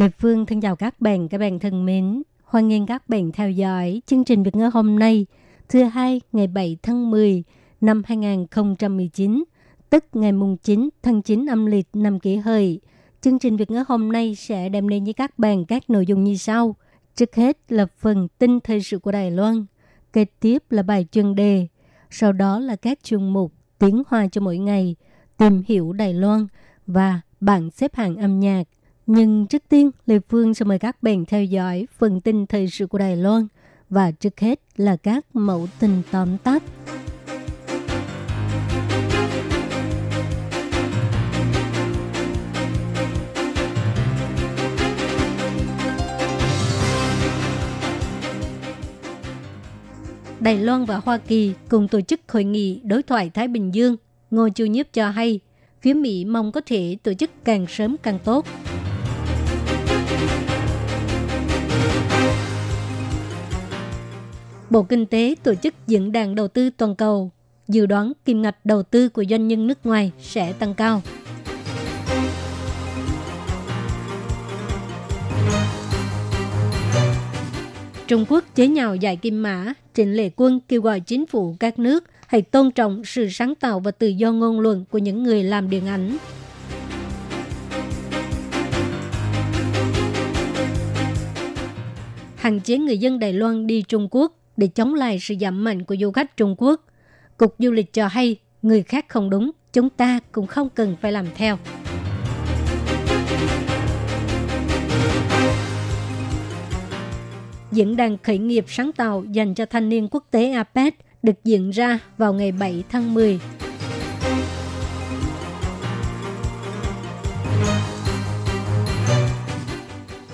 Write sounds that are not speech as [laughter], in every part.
Lê Phương thân chào các bạn, các bạn thân mến. Hoan nghênh các bạn theo dõi chương trình Việt ngữ hôm nay, thứ hai ngày 7 tháng 10 năm 2019, tức ngày mùng 9 tháng 9 âm lịch năm kỷ hợi. Chương trình Việt ngữ hôm nay sẽ đem đến với các bạn các nội dung như sau. Trước hết là phần tin thời sự của Đài Loan, kế tiếp là bài chuyên đề, sau đó là các chuyên mục tiếng hoa cho mỗi ngày, tìm hiểu Đài Loan và bảng xếp hạng âm nhạc. Nhưng trước tiên, Lê Phương sẽ mời các bạn theo dõi phần tin thời sự của Đài Loan và trước hết là các mẫu tin tóm tắt. Đài Loan và Hoa Kỳ cùng tổ chức hội nghị đối thoại Thái Bình Dương. Ngô Chu Nhiếp cho hay, phía Mỹ mong có thể tổ chức càng sớm càng tốt. Bộ Kinh tế tổ chức diễn đàn đầu tư toàn cầu, dự đoán kim ngạch đầu tư của doanh nhân nước ngoài sẽ tăng cao. Trung Quốc chế nhào dạy Kim Mã, Trịnh Lệ Quân kêu gọi chính phủ các nước hãy tôn trọng sự sáng tạo và tự do ngôn luận của những người làm điện ảnh. Hạn chế người dân Đài Loan đi Trung Quốc để chống lại sự giảm mạnh của du khách Trung Quốc. Cục Du lịch cho hay, người khác không đúng, chúng ta cũng không cần phải làm theo. Diễn đàn khởi nghiệp sáng tạo dành cho thanh niên quốc tế APEC được diễn ra vào ngày 7 tháng 10.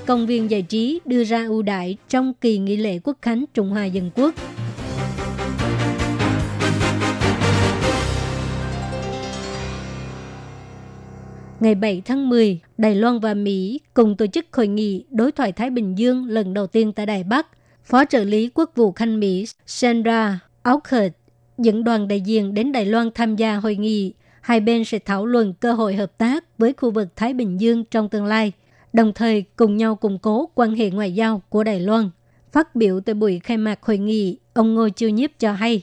Công viên giải trí đưa ra ưu đãi trong kỳ nghỉ lễ quốc khánh Trung Hoa Dân Quốc. Ngày 7 tháng 10, Đài Loan và Mỹ cùng tổ chức hội nghị đối thoại Thái Bình Dương lần đầu tiên tại Đài Bắc. Phó trợ lý quốc vụ Khanh Mỹ Sandra Auckert dẫn đoàn đại diện đến Đài Loan tham gia hội nghị. Hai bên sẽ thảo luận cơ hội hợp tác với khu vực Thái Bình Dương trong tương lai, đồng thời cùng nhau củng cố quan hệ ngoại giao của Đài Loan. Phát biểu tại buổi khai mạc hội nghị, ông Ngô Chiêu Nhiếp cho hay.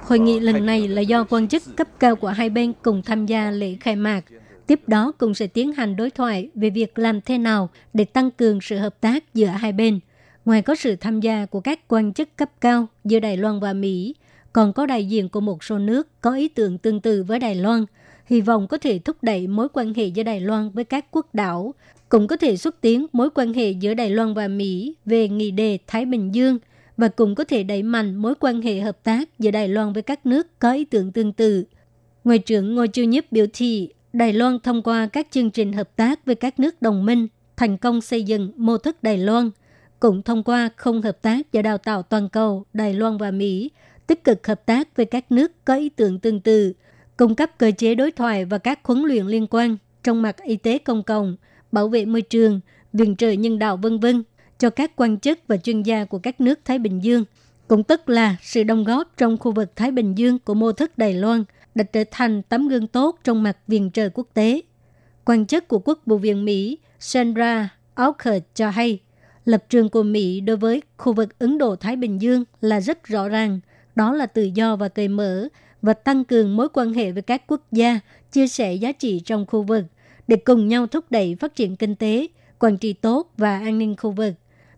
Hội nghị lần này là do quan chức cấp cao của hai bên cùng tham gia lễ khai mạc. Tiếp đó cũng sẽ tiến hành đối thoại về việc làm thế nào để tăng cường sự hợp tác giữa hai bên. Ngoài có sự tham gia của các quan chức cấp cao giữa Đài Loan và Mỹ, còn có đại diện của một số nước có ý tưởng tương tự với Đài Loan – hy vọng có thể thúc đẩy mối quan hệ giữa Đài Loan với các quốc đảo, cũng có thể xúc tiến mối quan hệ giữa Đài Loan và Mỹ về nghị đề Thái Bình Dương – và cũng có thể đẩy mạnh mối quan hệ hợp tác giữa Đài Loan với các nước có ý tưởng tương tự. Ngoại trưởng Ngô Chiêu Nhiếp biểu thị, Đài Loan thông qua các chương trình hợp tác với các nước đồng minh, thành công xây dựng mô thức Đài Loan, cũng thông qua không hợp tác và đào tạo toàn cầu Đài Loan và Mỹ, tích cực hợp tác với các nước có ý tưởng tương tự, cung cấp cơ chế đối thoại và các huấn luyện liên quan trong mặt y tế công cộng, bảo vệ môi trường, viện trợ nhân đạo vân vân cho các quan chức và chuyên gia của các nước Thái Bình Dương, cũng tức là sự đóng góp trong khu vực Thái Bình Dương của mô thức Đài Loan đã trở thành tấm gương tốt trong mặt viện trợ quốc tế. Quan chức của Quốc vụ viện Mỹ Sandra Auker cho hay, lập trường của Mỹ đối với khu vực Ấn Độ-Thái Bình Dương là rất rõ ràng, đó là tự do và cởi mở và tăng cường mối quan hệ với các quốc gia, chia sẻ giá trị trong khu vực để cùng nhau thúc đẩy phát triển kinh tế, quản trị tốt và an ninh khu vực.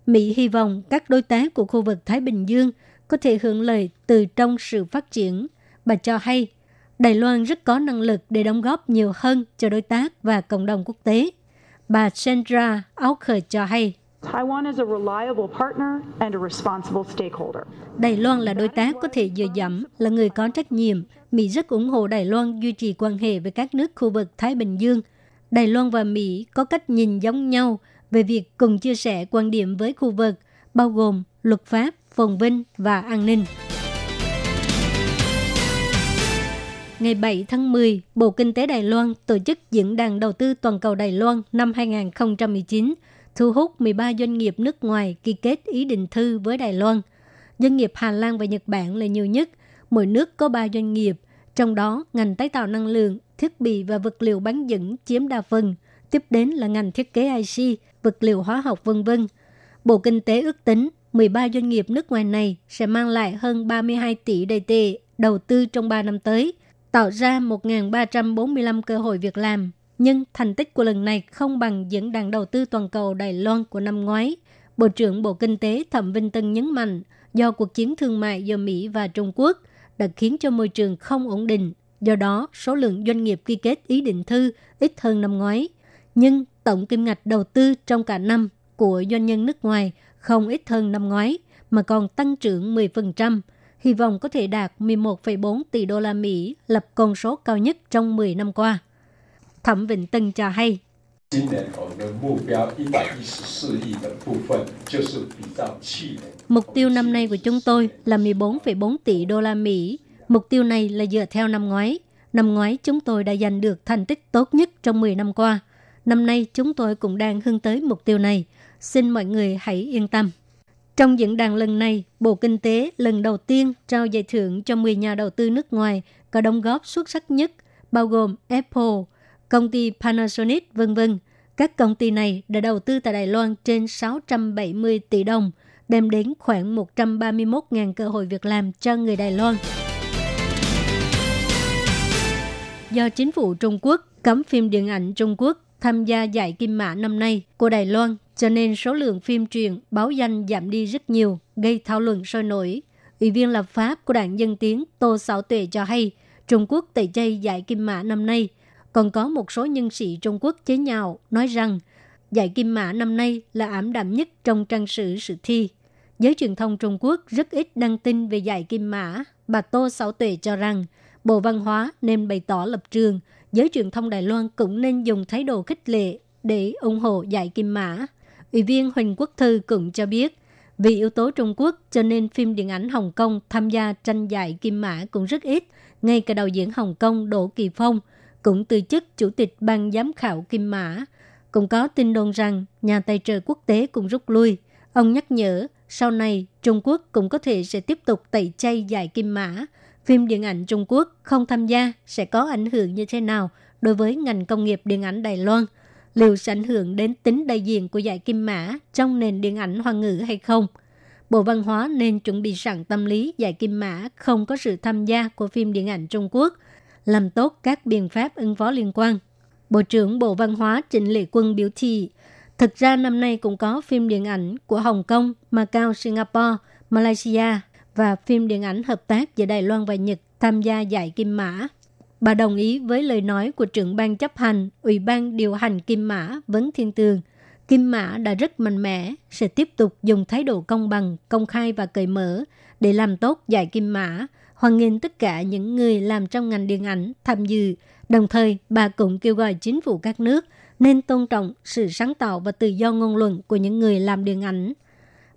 Mỹ hy vọng các đối tác của khu vực Thái Bình Dương có thể hưởng lợi từ trong sự phát triển. Bà cho hay, Đài Loan rất có năng lực để đóng góp nhiều hơn cho đối tác và cộng đồng quốc tế. Bà Sandra Auker cho hay. Đài Loan là đối tác có thể dựa dẫm, là người có trách nhiệm. Mỹ rất ủng hộ Đài Loan duy trì quan hệ với các nước khu vực Thái Bình Dương. Đài Loan và Mỹ có cách nhìn giống nhau về việc cùng chia sẻ quan điểm với khu vực, bao gồm luật pháp, phồn vinh và an ninh. Ngày 7 tháng 10, Bộ Kinh tế Đài Loan tổ chức diễn đàn đầu tư toàn cầu Đài Loan năm 2019, thu hút 13 doanh nghiệp nước ngoài ký kết ý định thư với Đài Loan. Doanh nghiệp Hà Lan và Nhật Bản là nhiều nhất, mỗi nước có 3 doanh nghiệp, trong đó ngành tái tạo năng lượng, thiết bị và vật liệu bán dẫn chiếm đa phần, tiếp đến là ngành thiết kế IC, vật liệu hóa học vân vân. Bộ Kinh tế ước tính 13 doanh nghiệp nước ngoài này sẽ mang lại hơn 32 tỷ đầy tệ đầu tư trong 3 năm tới – tạo ra 1.345 cơ hội việc làm. Nhưng thành tích của lần này không bằng diễn đàn đầu tư toàn cầu Đài Loan của năm ngoái. Bộ trưởng Bộ Kinh tế Thẩm Vinh Tân nhấn mạnh, do cuộc chiến thương mại giữa Mỹ và Trung Quốc đã khiến cho môi trường không ổn định. Do đó, số lượng doanh nghiệp ký kết ý định thư ít hơn năm ngoái. Nhưng tổng kim ngạch đầu tư trong cả năm của doanh nhân nước ngoài không ít hơn năm ngoái, mà còn tăng trưởng 10%, hy vọng có thể đạt 11,4 tỷ đô la Mỹ, lập con số cao nhất trong 10 năm qua. Thẩm Vịnh Tân cho hay, Mục tiêu năm nay của chúng tôi là 14,4 tỷ đô la Mỹ. Mục tiêu này là dựa theo năm ngoái. Năm ngoái chúng tôi đã giành được thành tích tốt nhất trong 10 năm qua. Năm nay chúng tôi cũng đang hướng tới mục tiêu này. Xin mọi người hãy yên tâm. Trong diễn đàn lần này, Bộ Kinh tế lần đầu tiên trao giải thưởng cho 10 nhà đầu tư nước ngoài có đóng góp xuất sắc nhất, bao gồm Apple, công ty Panasonic, vân vân. Các công ty này đã đầu tư tại Đài Loan trên 670 tỷ đồng, đem đến khoảng 131.000 cơ hội việc làm cho người Đài Loan. Do chính phủ Trung Quốc cấm phim điện ảnh Trung Quốc tham gia giải Kim Mã năm nay của Đài Loan cho nên số lượng phim truyền báo danh giảm đi rất nhiều, gây thảo luận sôi nổi. Ủy viên lập pháp của đảng Dân Tiến Tô Sảo Tuệ cho hay, Trung Quốc tẩy chay giải Kim Mã năm nay. Còn có một số nhân sĩ Trung Quốc chế nhạo nói rằng giải Kim Mã năm nay là ảm đạm nhất trong trang sử sự thi. Giới truyền thông Trung Quốc rất ít đăng tin về giải Kim Mã. Bà Tô sáu Tuệ cho rằng Bộ Văn hóa nên bày tỏ lập trường, giới truyền thông Đài Loan cũng nên dùng thái độ khích lệ để ủng hộ giải Kim Mã. Ủy viên Huỳnh Quốc Thư cũng cho biết, vì yếu tố Trung Quốc cho nên phim điện ảnh Hồng Kông tham gia tranh giải Kim Mã cũng rất ít. Ngay cả đạo diễn Hồng Kông Đỗ Kỳ Phong cũng từ chức chủ tịch ban giám khảo Kim Mã. Cũng có tin đồn rằng nhà tài trợ quốc tế cũng rút lui. Ông nhắc nhở, sau này Trung Quốc cũng có thể sẽ tiếp tục tẩy chay giải Kim Mã. Phim điện ảnh Trung Quốc không tham gia sẽ có ảnh hưởng như thế nào đối với ngành công nghiệp điện ảnh Đài Loan – liệu sẽ ảnh hưởng đến tính đại diện của giải Kim Mã trong nền điện ảnh hoa ngữ hay không. Bộ Văn hóa nên chuẩn bị sẵn tâm lý giải Kim Mã không có sự tham gia của phim điện ảnh Trung Quốc, làm tốt các biện pháp ứng phó liên quan. Bộ trưởng Bộ Văn hóa Trịnh Lệ Quân biểu thị, thực ra năm nay cũng có phim điện ảnh của Hồng Kông, Macau, Singapore, Malaysia và phim điện ảnh hợp tác giữa Đài Loan và Nhật tham gia giải Kim Mã. Bà đồng ý với lời nói của trưởng ban chấp hành, Ủy ban điều hành Kim Mã Vấn Thiên Tường. Kim Mã đã rất mạnh mẽ, sẽ tiếp tục dùng thái độ công bằng, công khai và cởi mở để làm tốt giải Kim Mã, hoan nghênh tất cả những người làm trong ngành điện ảnh tham dự. Đồng thời, bà cũng kêu gọi chính phủ các nước nên tôn trọng sự sáng tạo và tự do ngôn luận của những người làm điện ảnh.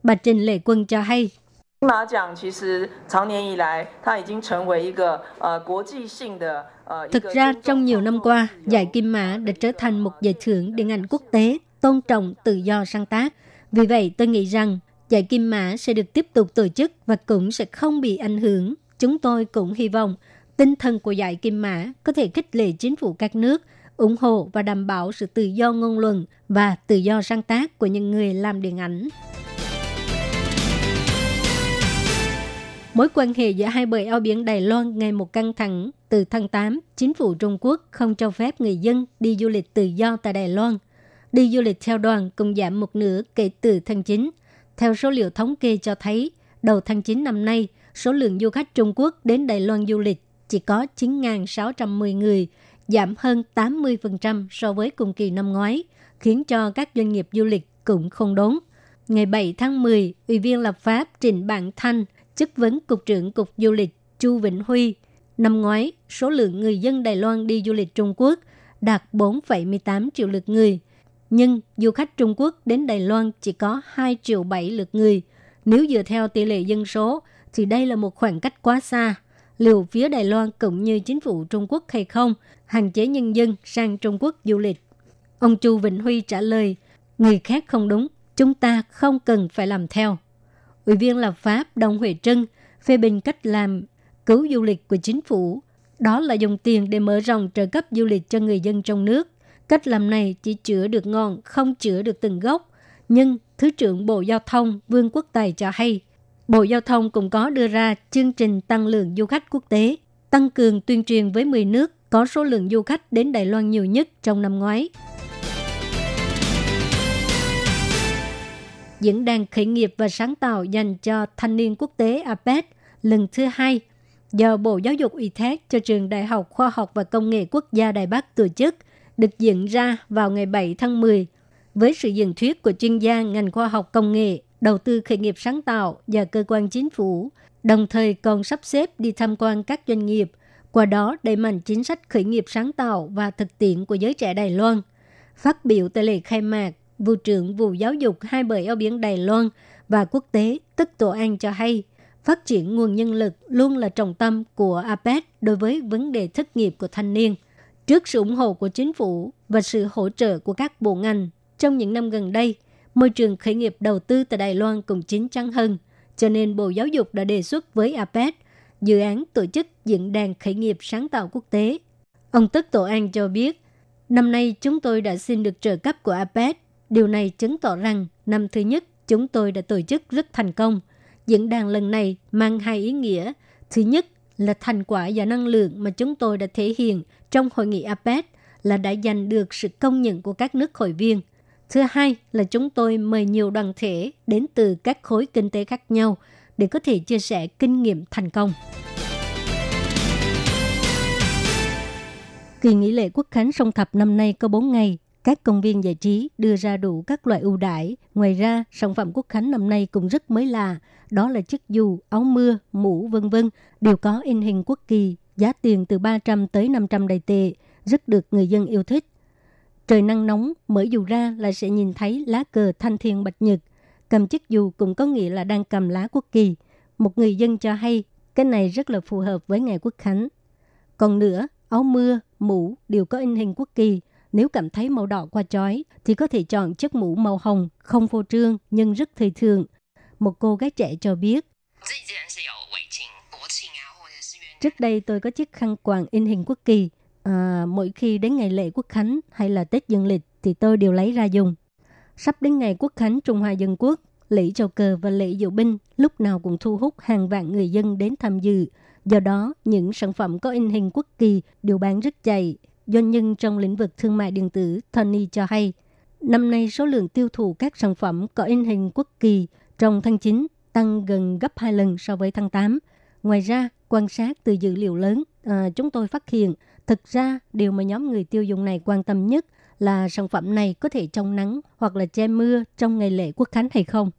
Bà Trình Lệ Quân cho hay, Thực ra, trong nhiều năm qua, giải Kim Mã đã trở thành một giải thưởng điện ảnh quốc tế tôn trọng tự do sáng tác. Vì vậy, tôi nghĩ rằng giải Kim Mã sẽ được tiếp tục tổ chức và cũng sẽ không bị ảnh hưởng Chúng tôi cũng hy vọng tinh thần của giải Kim Mã có thể khích lệ chính phủ các nước ủng hộ và đảm bảo sự tự do ngôn luận và tự do sáng tác của những người làm điện ảnh. Mối quan hệ giữa hai bờ eo biển Đài Loan ngày một căng thẳng. Từ tháng 8, chính phủ Trung Quốc không cho phép người dân đi du lịch tự do tại Đài Loan. Đi du lịch theo đoàn cũng giảm một nửa kể từ tháng 9. Theo số liệu thống kê cho thấy, đầu tháng 9 năm nay, số lượng du khách Trung Quốc đến Đài Loan du lịch chỉ có 9.610 người, giảm hơn 80% so với cùng kỳ năm ngoái, khiến cho các doanh nghiệp du lịch cũng không đốn. ngày 7 tháng 10, Ủy viên lập pháp Trịnh Bạn Thanh chất vấn Cục trưởng Cục Du lịch Chu Vĩnh Huy. Năm ngoái, số lượng người dân Đài Loan đi du lịch Trung Quốc đạt 4,18 triệu lượt người. Nhưng du khách Trung Quốc đến Đài Loan chỉ có 2 triệu 7 lượt người. Nếu dựa theo tỷ lệ dân số, thì đây là một khoảng cách quá xa. Liệu phía Đài Loan cũng như chính phủ Trung Quốc hay không, hạn chế nhân dân sang Trung Quốc du lịch? Ông Chu Vĩnh Huy trả lời, người khác không đúng, chúng ta không cần phải làm theo. Ủy viên lập pháp Đông Huệ Trân phê bình cách làm cứu du lịch của chính phủ. Đó là dùng tiền để mở rộng trợ cấp du lịch cho người dân trong nước. Cách làm này chỉ chữa được ngọn không chữa được từng gốc. Nhưng Thứ trưởng Bộ Giao thông Vương Quốc Tài cho hay, Bộ Giao thông cũng có đưa ra chương trình tăng lượng du khách quốc tế, tăng cường tuyên truyền với 10 nước có số lượng du khách đến Đài Loan nhiều nhất trong năm ngoái. Diễn đàn khởi nghiệp và sáng tạo dành cho thanh niên quốc tế APEC lần thứ hai do Bộ Giáo dục ủy thác cho Trường Đại học Khoa học và Công nghệ Quốc gia Đài Bắc tổ chức được diễn ra vào ngày 7 tháng 10 với sự diễn thuyết của chuyên gia ngành khoa học công nghệ, đầu tư khởi nghiệp sáng tạo và cơ quan chính phủ, đồng thời còn sắp xếp đi tham quan các doanh nghiệp, qua đó đẩy mạnh chính sách khởi nghiệp sáng tạo và thực tiễn của giới trẻ Đài Loan. Phát biểu tại lễ khai mạc, vụ trưởng vụ giáo dục hai bờ eo biển Đài Loan và quốc tế Tức Tổ An cho hay, phát triển nguồn nhân lực luôn là trọng tâm của APEC đối với vấn đề thất nghiệp của thanh niên. Trước sự ủng hộ của chính phủ và sự hỗ trợ của các bộ ngành, trong những năm gần đây, môi trường khởi nghiệp đầu tư tại Đài Loan cũng chín chắn hơn, cho nên Bộ Giáo dục đã đề xuất với APEC dự án tổ chức diễn đàn khởi nghiệp sáng tạo quốc tế. Ông Tức Tổ An cho biết, năm nay chúng tôi đã xin được trợ cấp của APEC. Điều này chứng tỏ rằng năm thứ nhất chúng tôi đã tổ chức rất thành công. Diễn đàn lần này mang hai ý nghĩa. Thứ nhất là thành quả và năng lượng mà chúng tôi đã thể hiện trong hội nghị APEC là đã giành được sự công nhận của các nước hội viên – Thứ hai là chúng tôi mời nhiều đoàn thể đến từ các khối kinh tế khác nhau để có thể chia sẻ kinh nghiệm thành công. Kỳ nghỉ lễ quốc khánh sông thập năm nay có 4 ngày. Các công viên giải trí đưa ra đủ các loại ưu đãi. Ngoài ra, sản phẩm quốc khánh năm nay cũng rất mới lạ. Đó là chiếc dù, áo mưa, mũ vân vân đều có in hình quốc kỳ, giá tiền từ 300 tới 500 đầy tệ, rất được người dân yêu thích. Trời nắng nóng, mở dù ra là sẽ nhìn thấy lá cờ thanh thiên bạch nhật. Cầm chiếc dù cũng có nghĩa là đang cầm lá quốc kỳ. Một người dân cho hay cái này rất là phù hợp với ngày quốc khánh. Còn nữa, áo mưa, mũ đều có in hình quốc kỳ. Nếu cảm thấy màu đỏ qua chói thì có thể chọn chiếc mũ màu hồng, không phô trương nhưng rất thời thường Một cô gái trẻ cho biết. Trước đây tôi có chiếc khăn quàng in hình quốc kỳ, à, mỗi khi đến ngày lễ quốc khánh hay là Tết dương lịch thì tôi đều lấy ra dùng. Sắp đến ngày quốc khánh Trung Hoa Dân Quốc, lễ chào cờ và lễ diệu binh lúc nào cũng thu hút hàng vạn người dân đến tham dự. Do đó, những sản phẩm có in hình quốc kỳ đều bán rất chạy. Doanh nhân trong lĩnh vực thương mại điện tử Tony cho hay, năm nay số lượng tiêu thụ các sản phẩm có in hình quốc kỳ trong tháng 9 tăng gần gấp 2 lần so với tháng 8. Ngoài ra, quan sát từ dữ liệu lớn, à, chúng tôi phát hiện Thực ra, điều mà nhóm người tiêu dùng này quan tâm nhất là sản phẩm này có thể chống nắng hoặc là che mưa trong ngày lễ quốc khánh hay không.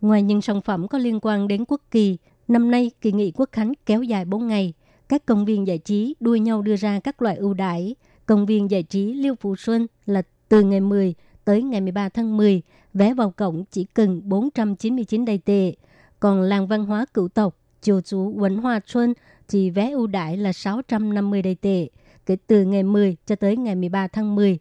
Ngoài những sản phẩm có liên quan đến quốc kỳ, năm nay kỳ nghỉ quốc khánh kéo dài 4 ngày. Các công viên giải trí đua nhau đưa ra các loại ưu đãi. Công viên giải trí Liêu Phú Xuân là từ ngày 10 tới ngày 13 tháng 10, vé vào cổng chỉ cần 499 đầy tệ. Còn làng văn hóa cửu tộc chùa Chú Quấn Hoa Xuân chỉ vé ưu đãi là 650 đầy tệ kể từ ngày 10 cho tới ngày 13 tháng 10.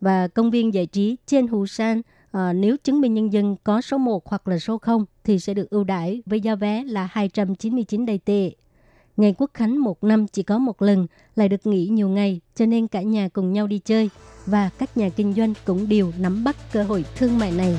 Và công viên giải trí trên hồ San, à, nếu chứng minh nhân dân có số 1 hoặc là số 0 thì sẽ được ưu đãi với giá vé là 299 đầy tệ. Ngày Quốc Khánh một năm chỉ có một lần, lại được nghỉ nhiều ngày, cho nên cả nhà cùng nhau đi chơi. Và các nhà kinh doanh cũng đều nắm bắt cơ hội thương mại này.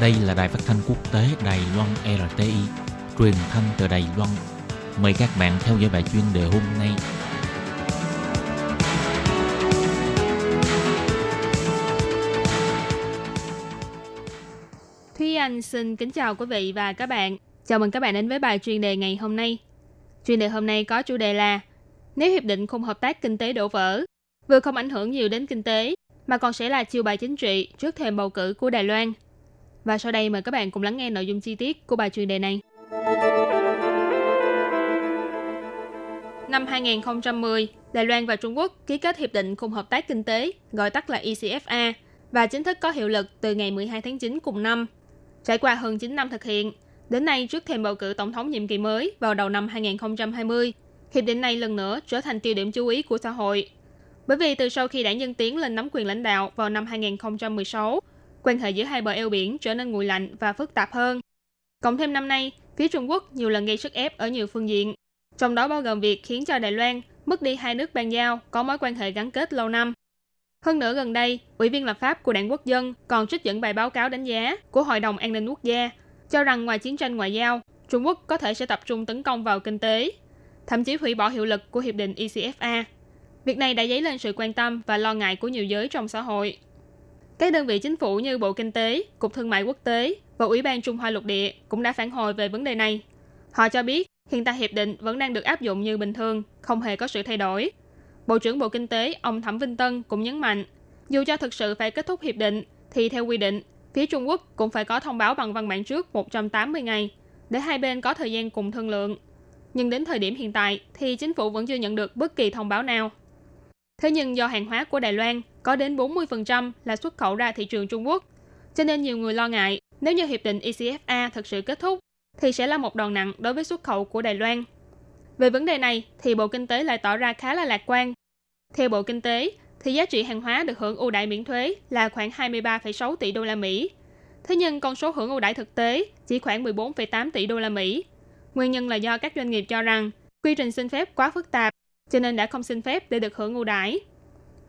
Đây là đài phát thanh quốc tế Đài Loan RTI, truyền thanh từ Đài Loan. Mời các bạn theo dõi bài chuyên đề hôm nay. Thúy Anh xin kính chào quý vị và các bạn. Chào mừng các bạn đến với bài chuyên đề ngày hôm nay. Chuyên đề hôm nay có chủ đề là Nếu hiệp định khung hợp tác kinh tế đổ vỡ, vừa không ảnh hưởng nhiều đến kinh tế, mà còn sẽ là chiêu bài chính trị trước thềm bầu cử của Đài Loan. Và sau đây mời các bạn cùng lắng nghe nội dung chi tiết của bài chuyên đề này. Năm 2010, Đài Loan và Trung Quốc ký kết Hiệp định Khung Hợp tác Kinh tế, gọi tắt là ECFA, và chính thức có hiệu lực từ ngày 12 tháng 9 cùng năm. Trải qua hơn 9 năm thực hiện, đến nay trước thềm bầu cử tổng thống nhiệm kỳ mới vào đầu năm 2020, hiệp định này lần nữa trở thành tiêu điểm chú ý của xã hội. Bởi vì từ sau khi đảng Dân Tiến lên nắm quyền lãnh đạo vào năm 2016, quan hệ giữa hai bờ eo biển trở nên nguội lạnh và phức tạp hơn. Cộng thêm năm nay, phía Trung Quốc nhiều lần gây sức ép ở nhiều phương diện, trong đó bao gồm việc khiến cho Đài Loan mất đi hai nước ban giao có mối quan hệ gắn kết lâu năm. Hơn nữa gần đây, Ủy viên lập pháp của Đảng Quốc dân còn trích dẫn bài báo cáo đánh giá của Hội đồng An ninh Quốc gia, cho rằng ngoài chiến tranh ngoại giao, Trung Quốc có thể sẽ tập trung tấn công vào kinh tế, thậm chí hủy bỏ hiệu lực của Hiệp định ECFA. Việc này đã dấy lên sự quan tâm và lo ngại của nhiều giới trong xã hội. Các đơn vị chính phủ như Bộ Kinh tế, Cục Thương mại Quốc tế và Ủy ban Trung Hoa Lục Địa cũng đã phản hồi về vấn đề này. Họ cho biết hiện tại hiệp định vẫn đang được áp dụng như bình thường, không hề có sự thay đổi. Bộ trưởng Bộ Kinh tế ông Thẩm Vinh Tân cũng nhấn mạnh, dù cho thực sự phải kết thúc hiệp định, thì theo quy định, phía Trung Quốc cũng phải có thông báo bằng văn bản trước 180 ngày, để hai bên có thời gian cùng thương lượng. Nhưng đến thời điểm hiện tại thì chính phủ vẫn chưa nhận được bất kỳ thông báo nào. Thế nhưng do hàng hóa của Đài Loan có đến 40% là xuất khẩu ra thị trường Trung Quốc, cho nên nhiều người lo ngại nếu như hiệp định ECFA thực sự kết thúc thì sẽ là một đòn nặng đối với xuất khẩu của Đài Loan. Về vấn đề này thì Bộ Kinh tế lại tỏ ra khá là lạc quan. Theo Bộ Kinh tế, thì giá trị hàng hóa được hưởng ưu đãi miễn thuế là khoảng 23,6 tỷ đô la Mỹ. Thế nhưng con số hưởng ưu đãi thực tế chỉ khoảng 14,8 tỷ đô la Mỹ. Nguyên nhân là do các doanh nghiệp cho rằng quy trình xin phép quá phức tạp, cho nên đã không xin phép để được hưởng ưu đãi.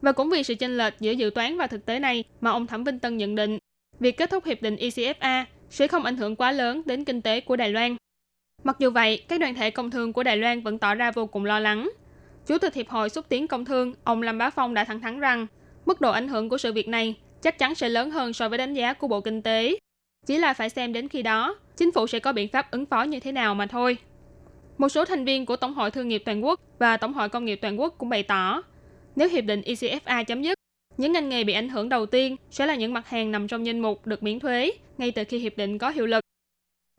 Và cũng vì sự chênh lệch giữa dự toán và thực tế này mà ông Thẩm Vinh Tân nhận định, việc kết thúc hiệp định ECFA sẽ không ảnh hưởng quá lớn đến kinh tế của Đài Loan. Mặc dù vậy, các đoàn thể công thương của Đài Loan vẫn tỏ ra vô cùng lo lắng. Chủ tịch Hiệp hội xúc tiến công thương, ông Lâm Bá Phong đã thẳng thắn rằng, mức độ ảnh hưởng của sự việc này chắc chắn sẽ lớn hơn so với đánh giá của Bộ Kinh tế. Chỉ là phải xem đến khi đó, chính phủ sẽ có biện pháp ứng phó như thế nào mà thôi. Một số thành viên của Tổng hội Thương nghiệp Toàn quốc và Tổng hội Công nghiệp Toàn quốc cũng bày tỏ, nếu hiệp định ECFA chấm dứt, những ngành nghề bị ảnh hưởng đầu tiên sẽ là những mặt hàng nằm trong danh mục được miễn thuế ngay từ khi hiệp định có hiệu lực.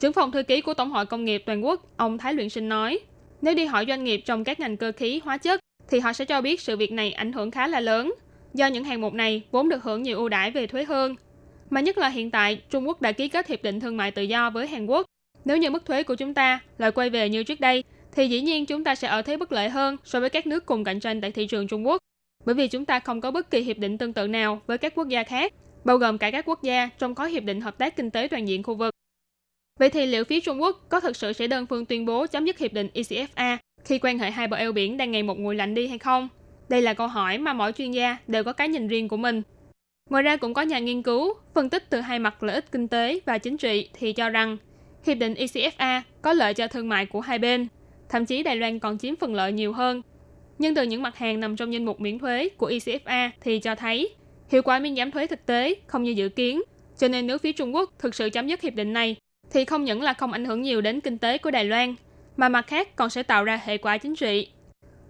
Trưởng phòng thư ký của Tổng hội Công nghiệp Toàn quốc, ông Thái Luyện Sinh nói, nếu đi hỏi doanh nghiệp trong các ngành cơ khí, hóa chất, thì họ sẽ cho biết sự việc này ảnh hưởng khá là lớn, do những hàng mục này vốn được hưởng nhiều ưu đãi về thuế hơn. Mà nhất là hiện tại, Trung Quốc đã ký kết hiệp định thương mại tự do với Hàn Quốc. Nếu như mức thuế của chúng ta lại quay về như trước đây, thì dĩ nhiên chúng ta sẽ ở thế bất lợi hơn so với các nước cùng cạnh tranh tại thị trường Trung Quốc. Bởi vì chúng ta không có bất kỳ hiệp định tương tự nào với các quốc gia khác, bao gồm cả các quốc gia trong khối hiệp định hợp tác kinh tế toàn diện khu vực. Vậy thì liệu phía Trung Quốc có thực sự sẽ đơn phương tuyên bố chấm dứt hiệp định ECFA khi quan hệ hai bờ eo biển đang ngày một nguội lạnh đi hay không? Đây là câu hỏi mà mỗi chuyên gia đều có cái nhìn riêng của mình. Ngoài ra cũng có nhà nghiên cứu phân tích từ hai mặt lợi ích kinh tế và chính trị thì cho rằng hiệp định ECFA có lợi cho thương mại của hai bên, thậm chí Đài Loan còn chiếm phần lợi nhiều hơn. Nhưng từ những mặt hàng nằm trong danh mục miễn thuế của ICFA thì cho thấy hiệu quả miễn giảm thuế thực tế không như dự kiến. Cho nên nếu phía Trung Quốc thực sự chấm dứt hiệp định này thì không những là không ảnh hưởng nhiều đến kinh tế của Đài Loan, mà mặt khác còn sẽ tạo ra hệ quả chính trị.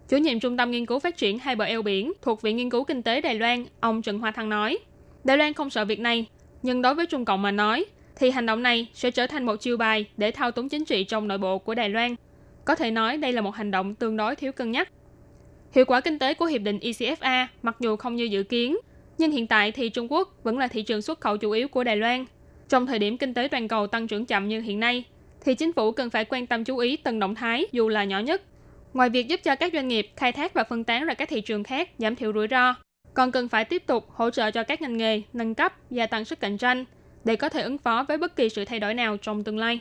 Chủ nhiệm Trung tâm Nghiên cứu Phát triển Hai bờ eo biển thuộc Viện Nghiên cứu Kinh tế Đài Loan, ông Trần Hoa Thăng nói, Đài Loan không sợ việc này, nhưng đối với Trung Cộng mà nói, thì hành động này sẽ trở thành một chiêu bài để thao túng chính trị trong nội bộ của Đài Loan. Có thể nói đây là một hành động tương đối thiếu cân nhắc. Hiệu quả kinh tế của Hiệp định ECFA mặc dù không như dự kiến, nhưng hiện tại thì Trung Quốc vẫn là thị trường xuất khẩu chủ yếu của Đài Loan. Trong thời điểm kinh tế toàn cầu tăng trưởng chậm như hiện nay, thì chính phủ cần phải quan tâm chú ý từng động thái dù là nhỏ nhất. Ngoài việc giúp cho các doanh nghiệp khai thác và phân tán ra các thị trường khác giảm thiểu rủi ro, còn cần phải tiếp tục hỗ trợ cho các ngành nghề nâng cấp và tăng sức cạnh tranh để có thể ứng phó với bất kỳ sự thay đổi nào trong tương lai.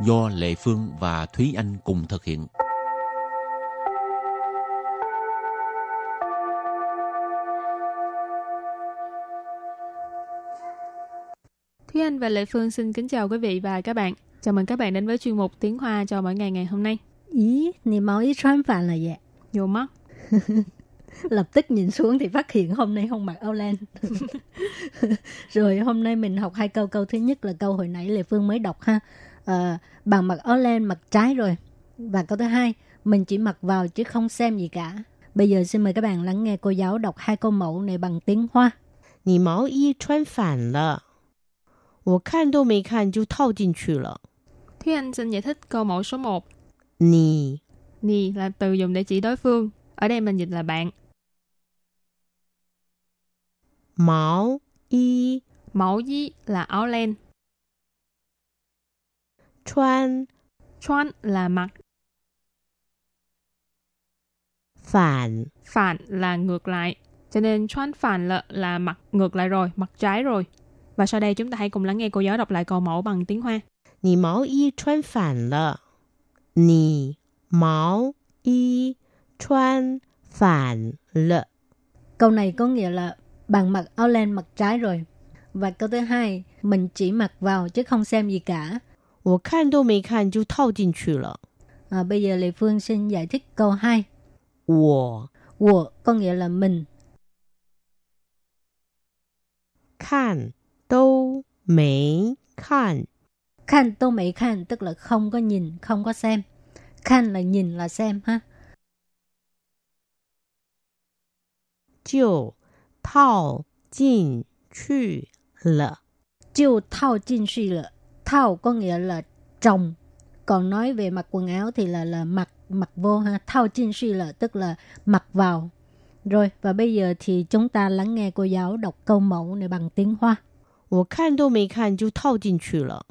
do Lệ Phương và Thúy Anh cùng thực hiện. Thúy Anh và Lệ Phương xin kính chào quý vị và các bạn. Chào mừng các bạn đến với chuyên mục Tiếng Hoa cho mỗi ngày ngày hôm nay. Ý, nè máu ý choán phản là vậy? Vô mắt. [laughs] Lập tức nhìn xuống thì phát hiện hôm nay không mặc áo len. [laughs] Rồi hôm nay mình học hai câu. Câu thứ nhất là câu hồi nãy Lệ Phương mới đọc ha. À, bằng mặc áo len mặc trái rồi. Và câu thứ hai, mình chỉ mặc vào chứ không xem gì cả. Bây giờ xin mời các bạn lắng nghe cô giáo đọc hai câu mẫu này bằng tiếng Hoa. 你毛衣穿反了，我看都没看就套进去了。 Thúy Anh xin giải thích câu mẫu số 1. 你 Nì là từ dùng để chỉ đối phương. Ở đây mình dịch là bạn. 毛衣 Mẫu y là áo len. Chuan. Chuan là mặc Phản. Phản là ngược lại. Cho nên chuan phản lợ là mặc ngược lại rồi, mặc trái rồi. Và sau đây chúng ta hãy cùng lắng nghe cô giáo đọc lại câu mẫu bằng tiếng Hoa. Nì máu y chuan phản lợ. Nì máu y chuan phản lợ. Câu này có nghĩa là bạn mặc áo len mặc trái rồi. Và câu thứ hai, mình chỉ mặc vào chứ không xem gì cả. 我看都没看就套进去了。 À, bây giờ Lê Phương xin giải thích câu 2. 我 Wo có nghĩa là mình. 看都没看 Khan tô mấy khan tức là không có nhìn, không có xem. Khan là nhìn là xem ha. 就套进去了。 Chiêu thao chinh suy là thao có nghĩa là trồng. Còn nói về mặc quần áo thì là là mặc mặc vô ha. Thao chinh suy là tức là mặc vào. Rồi và bây giờ thì chúng ta lắng nghe cô giáo đọc câu mẫu này bằng tiếng Hoa. 我看都没看就套进去了。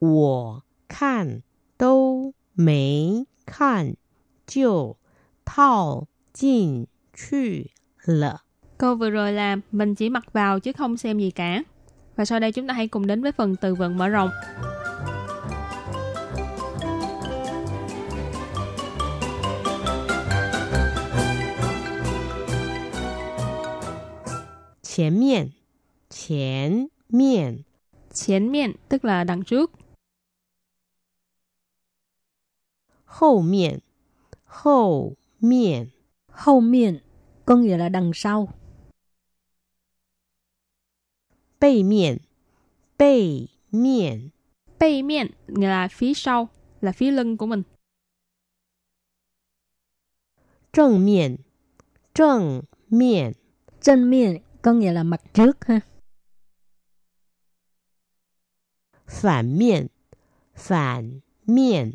我看都没看就套进去了。 Câu vừa rồi là mình chỉ mặc vào chứ không xem gì cả. Và sau đây chúng ta hãy cùng đến với phần từ vựng mở rộng. Chén miệng Chén miệng Chén miệng tức là đằng trước. Hậu miệng Hậu miệng Hậu miệng có nghĩa là đằng sau. 背面，背面， Bay miệng nghĩa là phía sau, là phía lưng của mình. 正面，正面， Chân miệng có nghĩa là mặt trước ha. 反面，反面，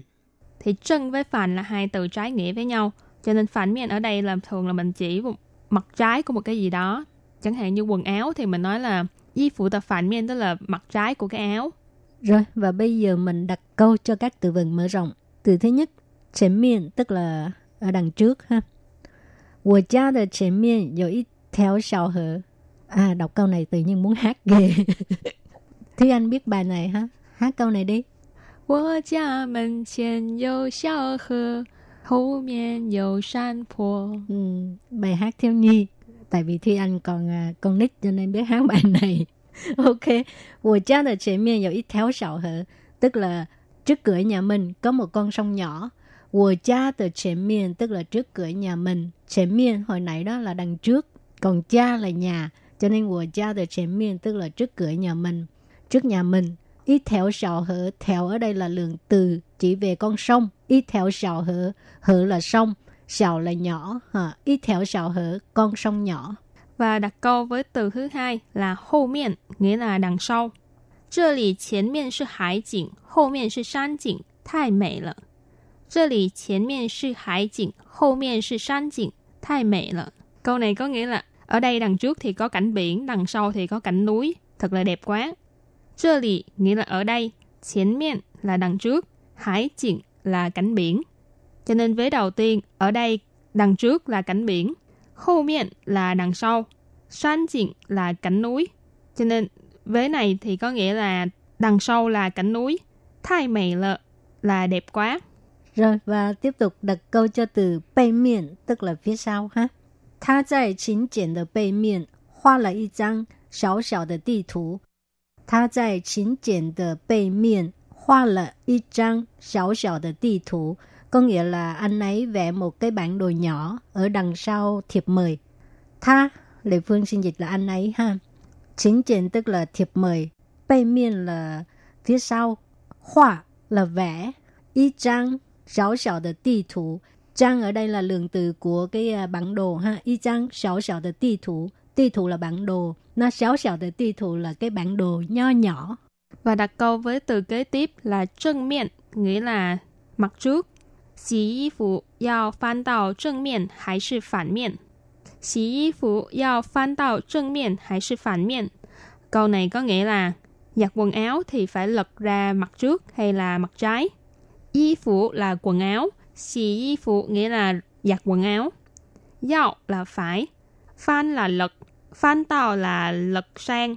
Thì chân với phản là hai từ trái nghĩa với nhau. Cho nên phản miệng ở đây là thường là mình chỉ một mặt trái của một cái gì đó. Chẳng hạn như quần áo thì mình nói là y phủ the tức là mặt trái của cái áo. Rồi, và bây giờ mình đặt câu cho các từ vựng mở rộng. Từ thứ nhất, chén miên tức là ở đằng trước ha. Wo gia de chén miên có ít theo sao hở. À, đọc câu này tự nhiên muốn hát ghê. Thúy Anh biết bài này ha. Hát câu này đi. Wo gia mình chén có sao hở. Hậu miên có san po. Ừ, bài hát theo nhi tại vì Thi Anh còn à, con nít cho nên biết hát bài này. [laughs] ok, của cha là trẻ miên có một theo sào hở, tức là trước cửa nhà mình có một con sông nhỏ. Của cha từ trẻ miên tức là trước cửa nhà mình. Trẻ miên hồi nãy đó là đằng trước, còn cha là nhà. Cho nên của cha từ trẻ miên tức là trước cửa nhà mình. Trước nhà mình, ít theo sào hở, theo ở đây là lượng từ chỉ về con sông. Ít theo sào hở, hở là sông. Sào là nhỏ. Ha. Ý theo sào hở. Con sông nhỏ. Và đặt câu với từ thứ hai là hậu miệng, nghĩa là đằng sau. 这里前面是海景，后面是山景，太美了。这里前面是海景，后面是山景，太美了。Câu này có nghĩa là ở đây đằng trước thì có cảnh biển, đằng sau thì có cảnh núi, thật là đẹp quá. 这里 nghĩa là ở đây, 前面 là đằng trước, hải景 là cảnh biển. Cho nên vế đầu tiên, ở đây đằng trước là cảnh biển, hậu miệng là đằng sau, san景 là cảnh núi. Cho nên Vế này thì có nghĩa là đằng sau là cảnh núi. Thái mì lợ là đẹp quá. Rồi và tiếp tục đặt câu cho từ 背面 tức là phía sau ha. 他在请柬的背面画了一张小小的地图。他在请柬的背面画了一张小小的地图. Có nghĩa là anh ấy vẽ một cái bản đồ nhỏ ở đằng sau thiệp mời. Tha, Lệ Phương xin dịch là anh ấy ha. Chính trên tức là thiệp mời. Bày miên là phía sau. Họa là vẽ. Y trang, xảo xảo de tì thủ. Trang ở đây là lượng từ của cái à, bản đồ ha. Y trang, xảo xảo de tì thủ. Tì thủ là bản đồ. Nó xảo xảo de tì thủ là cái bản đồ nho nhỏ. Và đặt câu với từ kế tiếp là chân miệng, nghĩa là mặt trước. 洗衣服要翻到正面还是反面？洗衣服要翻到正面还是反面？Câu này có nghĩa là giặt quần áo thì phải lật ra mặt trước hay là mặt trái. Y phụ là quần áo, xì y phụ nghĩa là giặt quần áo. Yao là phải, phan là lật, phan tao là lật sang,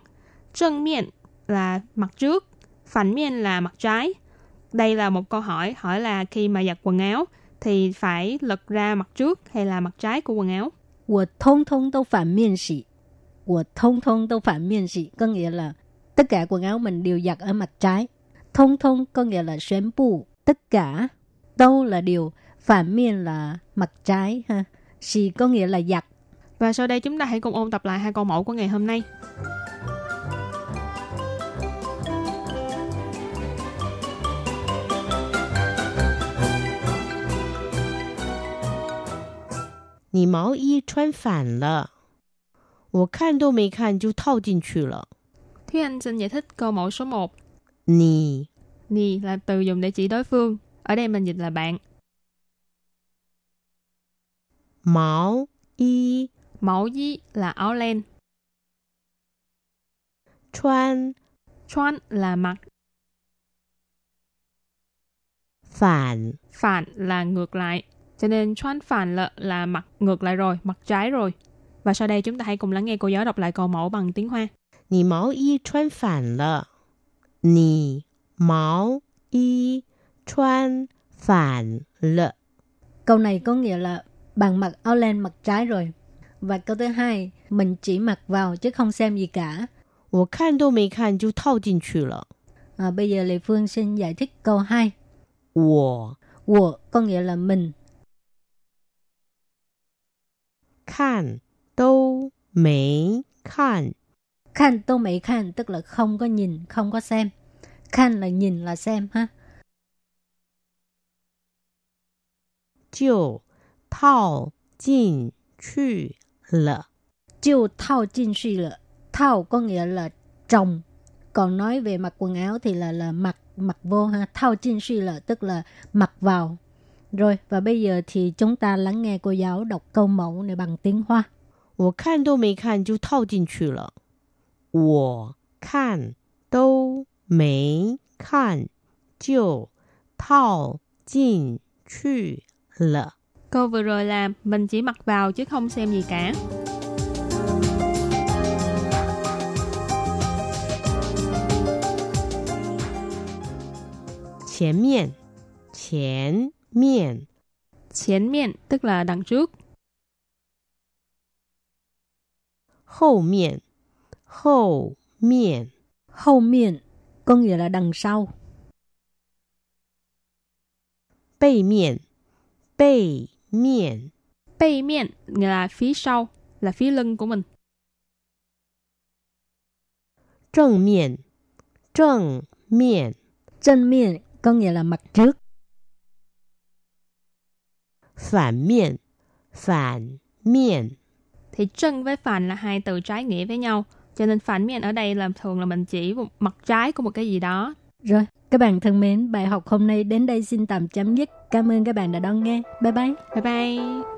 chân miệng là mặt trước, phản miệng là mặt trái. Đây là một câu hỏi, hỏi là khi mà giặt quần áo thì phải lật ra mặt trước hay là mặt trái của quần áo. 我通通都反面洗，我通通都反面洗，có nghĩa là tất cả quần áo mình đều giặt ở mặt trái. Thông thông có nghĩa là宣布tất cả, đâu là điều, phản miên là mặt trái ha. Xì có nghĩa là giặt. Và sau đây chúng ta hãy cùng ôn tập lại hai câu mẫu của ngày hôm nay. 你毛衣穿反了，我看都没看就套进去了。 Thúy Anh xin giải thích câu mẫu số 1. 你 Nì là từ dùng để chỉ đối phương. Ở đây mình dịch là bạn. 毛衣 Mẫu y là áo len. 穿 Chuan là mặt. 反 Phản là ngược lại. Cho nên chuan phản là, là mặt ngược lại rồi, mặt trái rồi. Và sau đây chúng ta hãy cùng lắng nghe cô giáo đọc lại câu mẫu bằng tiếng Hoa. 你毛衣穿反了，你毛衣穿反了。 Câu này có nghĩa là bạn mặc áo len mặt trái rồi. Và câu thứ hai, mình chỉ mặc vào chứ không xem gì cả. 我看都没看就套进去了。 À, bây giờ Lê Phương xin giải thích câu 2. 我 Wo có nghĩa là mình. 看都没看 Khan tô mấy khan tức là không có nhìn, không có xem. Khan là nhìn là xem ha. 就套进去了。 Chiêu thao chinh suy là thao có nghĩa là trồng. Còn nói về mặc quần áo thì là là mặc mặc vô ha. Thao chinh suy là tức là mặc vào. Rồi và bây giờ thì chúng ta lắng nghe cô giáo đọc câu mẫu này bằng tiếng Hoa. 我看都没看就套进去了。我看都没看就套进去了。 Câu vừa rồi là mình chỉ mặc vào chứ không xem gì cả. 前面，前 面， 前面tức là đằng trước. 后面，后面， Hậu miệng có nghĩa là đằng sau. 背面，背面， 背miệng nghĩa là phía sau, là phía lưng của mình. 正面，正面， Chân miệng có nghĩa là mặt trước. 反面，反面， Thì chân với phản là hai từ trái nghĩa với nhau. Cho nên phản miệng ở đây là thường là mình chỉ một mặt trái của một cái gì đó. Rồi, các bạn thân mến, bài học hôm nay đến đây xin tạm chấm dứt. Cảm ơn các bạn đã đón nghe. Bye bye. Bye bye!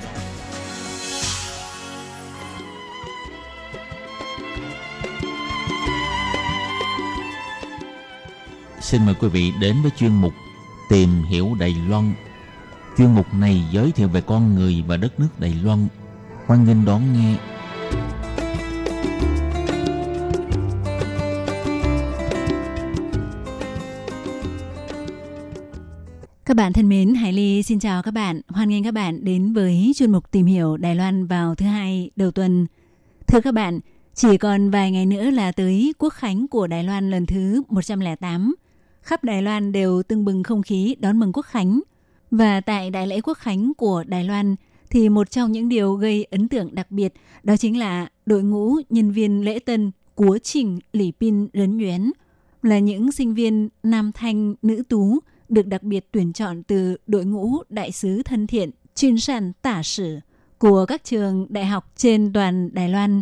Xin mời quý vị đến với chuyên mục Tìm hiểu Đài Loan. Chuyên mục này giới thiệu về con người và đất nước Đài Loan. Hoan nghênh đón nghe. Các bạn thân mến, Hải Ly xin chào các bạn. Hoan nghênh các bạn đến với chuyên mục tìm hiểu Đài Loan vào thứ hai đầu tuần. Thưa các bạn, chỉ còn vài ngày nữa là tới quốc khánh của Đài Loan lần thứ 108. Khắp Đài Loan đều tưng bừng không khí đón mừng quốc khánh. Và tại đại lễ quốc khánh của Đài Loan thì một trong những điều gây ấn tượng đặc biệt đó chính là đội ngũ nhân viên lễ tân của trình Lý Pin Rấn Nhuyễn là những sinh viên nam thanh nữ tú được đặc biệt tuyển chọn từ đội ngũ đại sứ thân thiện chuyên sản tả sử của các trường đại học trên toàn Đài Loan.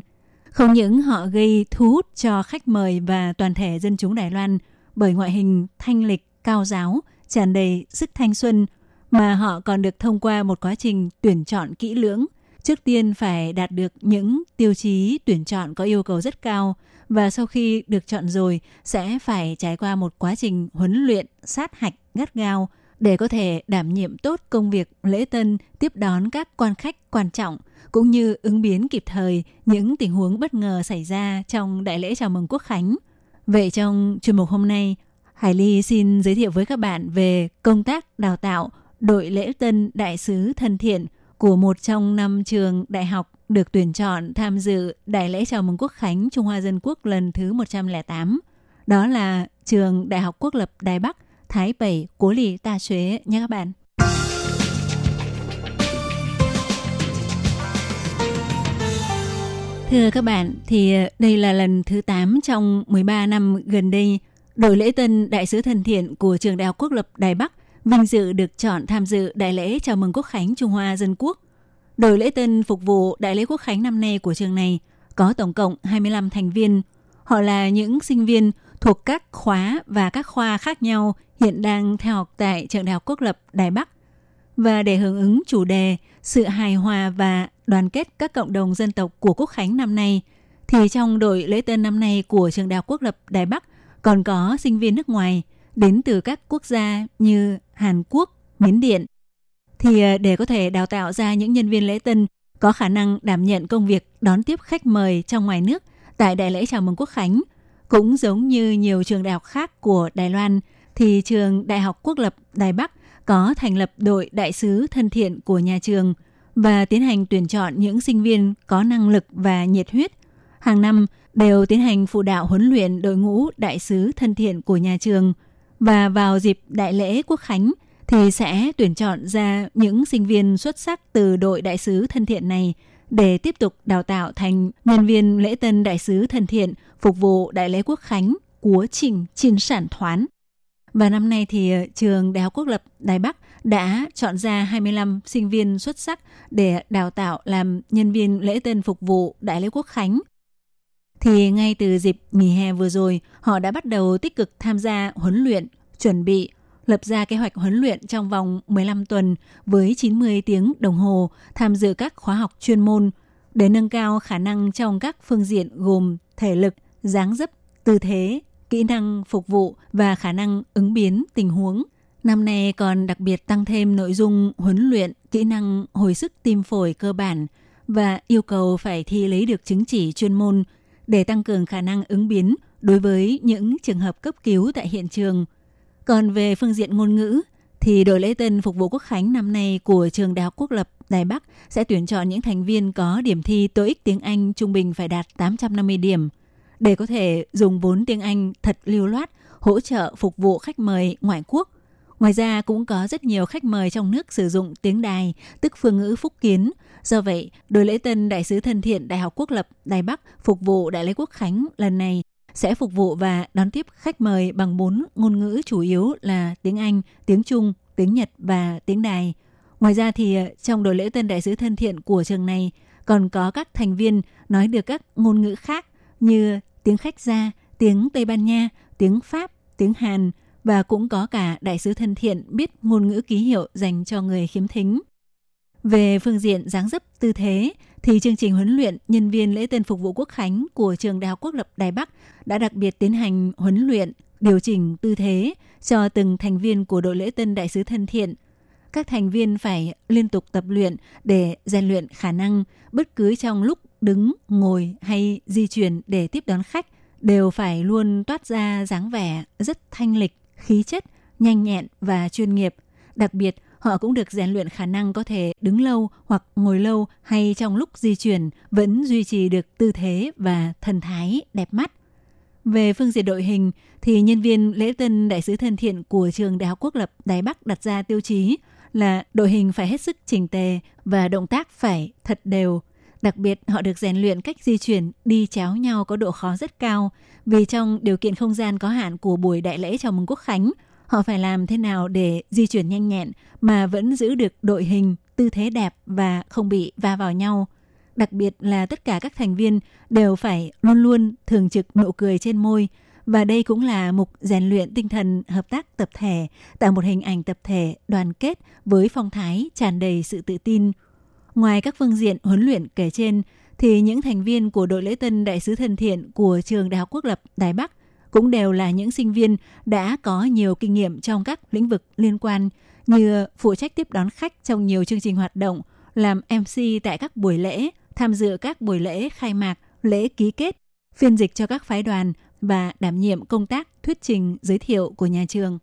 Không những họ gây thu hút cho khách mời và toàn thể dân chúng Đài Loan bởi ngoại hình thanh lịch, cao giáo, tràn đầy sức thanh xuân, mà họ còn được thông qua một quá trình tuyển chọn kỹ lưỡng. Trước tiên phải đạt được những tiêu chí tuyển chọn có yêu cầu rất cao và sau khi được chọn rồi sẽ phải trải qua một quá trình huấn luyện sát hạch gắt gao để có thể đảm nhiệm tốt công việc lễ tân tiếp đón các quan khách quan trọng cũng như ứng biến kịp thời những tình huống bất ngờ xảy ra trong đại lễ chào mừng quốc khánh. Vậy trong chuyên mục hôm nay, Hải Ly xin giới thiệu với các bạn về công tác đào tạo đội lễ tân đại sứ thân thiện của một trong năm trường đại học được tuyển chọn tham dự đại lễ chào mừng quốc khánh Trung Hoa Dân Quốc lần thứ 108. Đó là trường Đại học Quốc lập Đài Bắc, Thái Bảy, Cố Lì Ta Xuế nha các bạn. Thưa các bạn, thì ờ, đây là lần thứ 8 trong 13 năm gần đây, đội lễ tân đại sứ thân thiện của trường Đại học Quốc lập Đài Bắc vinh dự được chọn tham dự đại lễ chào mừng quốc khánh Trung Hoa Dân Quốc. Đội lễ tân phục vụ đại lễ quốc khánh năm nay của trường này có tổng cộng 25 thành viên. Họ là những sinh viên thuộc các khóa và các khoa khác nhau hiện đang theo học tại trường Đại học Quốc lập Đài Bắc. Và để hưởng ứng chủ đề sự hài hòa và đoàn kết các cộng đồng dân tộc của Quốc Khánh năm nay, thì trong đội lễ tân năm nay của trường Đại học Quốc lập Đài Bắc còn có sinh viên nước ngoài đến từ các quốc gia như Hàn Quốc, Miến Điện. Thì ờ, để có thể đào tạo ra những nhân viên lễ tân có khả năng đảm nhận công việc đón tiếp khách mời trong ngoài nước tại đại lễ chào mừng quốc khánh, cũng giống như nhiều trường đại học khác của Đài Loan, thì trường Đại học Quốc lập Đài Bắc có thành lập đội đại sứ thân thiện của nhà trường và tiến hành tuyển chọn những sinh viên có năng lực và nhiệt huyết. Hàng năm đều tiến hành phụ đạo huấn luyện đội ngũ đại sứ thân thiện của nhà trường và vào dịp đại lễ quốc khánh thì sẽ tuyển chọn ra những sinh viên xuất sắc từ đội đại sứ thân thiện này để tiếp tục đào tạo thành nhân viên lễ tân đại sứ thân thiện phục vụ đại lễ quốc khánh của trình chiên sản thoán. Và năm nay thì ờ, trường Đại học Quốc lập Đài Bắc đã chọn ra 25 sinh viên xuất sắc để đào tạo làm nhân viên lễ tân phục vụ Đại lễ Quốc Khánh. Thì ngay từ dịp nghỉ hè vừa rồi, họ đã bắt đầu tích cực tham gia huấn luyện, chuẩn bị, lập ra kế hoạch huấn luyện trong vòng 15 tuần với 90 tiếng đồng hồ tham dự các khóa học chuyên môn để nâng cao khả năng trong các phương diện gồm thể lực, dáng dấp, tư thế, kỹ năng phục vụ và khả năng ứng biến tình huống. Năm nay còn đặc biệt tăng thêm nội dung huấn luyện kỹ năng hồi sức tim phổi cơ bản và yêu cầu phải thi lấy được chứng chỉ chuyên môn để tăng cường khả năng ứng biến đối với những trường hợp cấp cứu tại hiện trường. Còn về phương diện ngôn ngữ, thì đội lễ tân phục vụ quốc khánh năm nay của trường Đại học Quốc lập Đài Bắc sẽ tuyển chọn những thành viên có điểm thi TOEIC tiếng Anh trung bình phải đạt 850 điểm để có thể dùng vốn tiếng Anh thật lưu loát hỗ trợ phục vụ khách mời ngoại quốc. Ngoài ra cũng có rất nhiều khách mời trong nước sử dụng tiếng đài, tức phương ngữ phúc kiến. Do vậy, đội lễ tân đại sứ thân thiện Đại học Quốc lập Đài Bắc phục vụ Đại lễ Quốc Khánh lần này sẽ phục vụ và đón tiếp khách mời bằng bốn ngôn ngữ chủ yếu là tiếng Anh, tiếng Trung, tiếng Nhật và tiếng Đài. Ngoài ra thì ờ, trong đội lễ tân đại sứ thân thiện của trường này còn có các thành viên nói được các ngôn ngữ khác như tiếng khách gia, tiếng Tây Ban Nha, tiếng Pháp, tiếng Hàn và cũng có cả đại sứ thân thiện biết ngôn ngữ ký hiệu dành cho người khiếm thính. Về phương diện dáng dấp tư thế, thì chương trình huấn luyện nhân viên lễ tân phục vụ quốc khánh của trường Đại học Quốc lập Đài Bắc đã đặc biệt tiến hành huấn luyện, điều chỉnh tư thế cho từng thành viên của đội lễ tân đại sứ thân thiện. Các thành viên phải liên tục tập luyện để rèn luyện khả năng bất cứ trong lúc đứng, ngồi hay di chuyển để tiếp đón khách đều phải luôn toát ra dáng vẻ rất thanh lịch, khí chất, nhanh nhẹn và chuyên nghiệp. Đặc biệt, họ cũng được rèn luyện khả năng có thể đứng lâu hoặc ngồi lâu hay trong lúc di chuyển vẫn duy trì được tư thế và thần thái đẹp mắt. Về phương diện đội hình thì nhân viên lễ tân đại sứ thân thiện của trường Đại học Quốc lập Đài Bắc đặt ra tiêu chí là đội hình phải hết sức chỉnh tề và động tác phải thật đều. Đặc biệt họ được rèn luyện cách di chuyển đi chéo nhau có độ khó rất cao vì trong điều kiện không gian có hạn của buổi đại lễ chào mừng quốc khánh – họ phải làm thế nào để di chuyển nhanh nhẹn mà vẫn giữ được đội hình, tư thế đẹp và không bị va vào nhau. Đặc biệt là tất cả các thành viên đều phải luôn luôn thường trực nụ cười trên môi và đây cũng là mục rèn luyện tinh thần hợp tác tập thể, tạo một hình ảnh tập thể đoàn kết với phong thái tràn đầy sự tự tin. Ngoài các phương diện huấn luyện kể trên, thì những thành viên của đội lễ tân đại sứ thân thiện của trường Đại học Quốc lập Đài Bắc cũng đều là những sinh viên đã có nhiều kinh nghiệm trong các lĩnh vực liên quan như phụ trách tiếp đón khách trong nhiều chương trình hoạt động, làm MC tại các buổi lễ, tham dự các buổi lễ khai mạc, lễ ký kết, phiên dịch cho các phái đoàn và đảm nhiệm công tác thuyết trình giới thiệu của nhà trường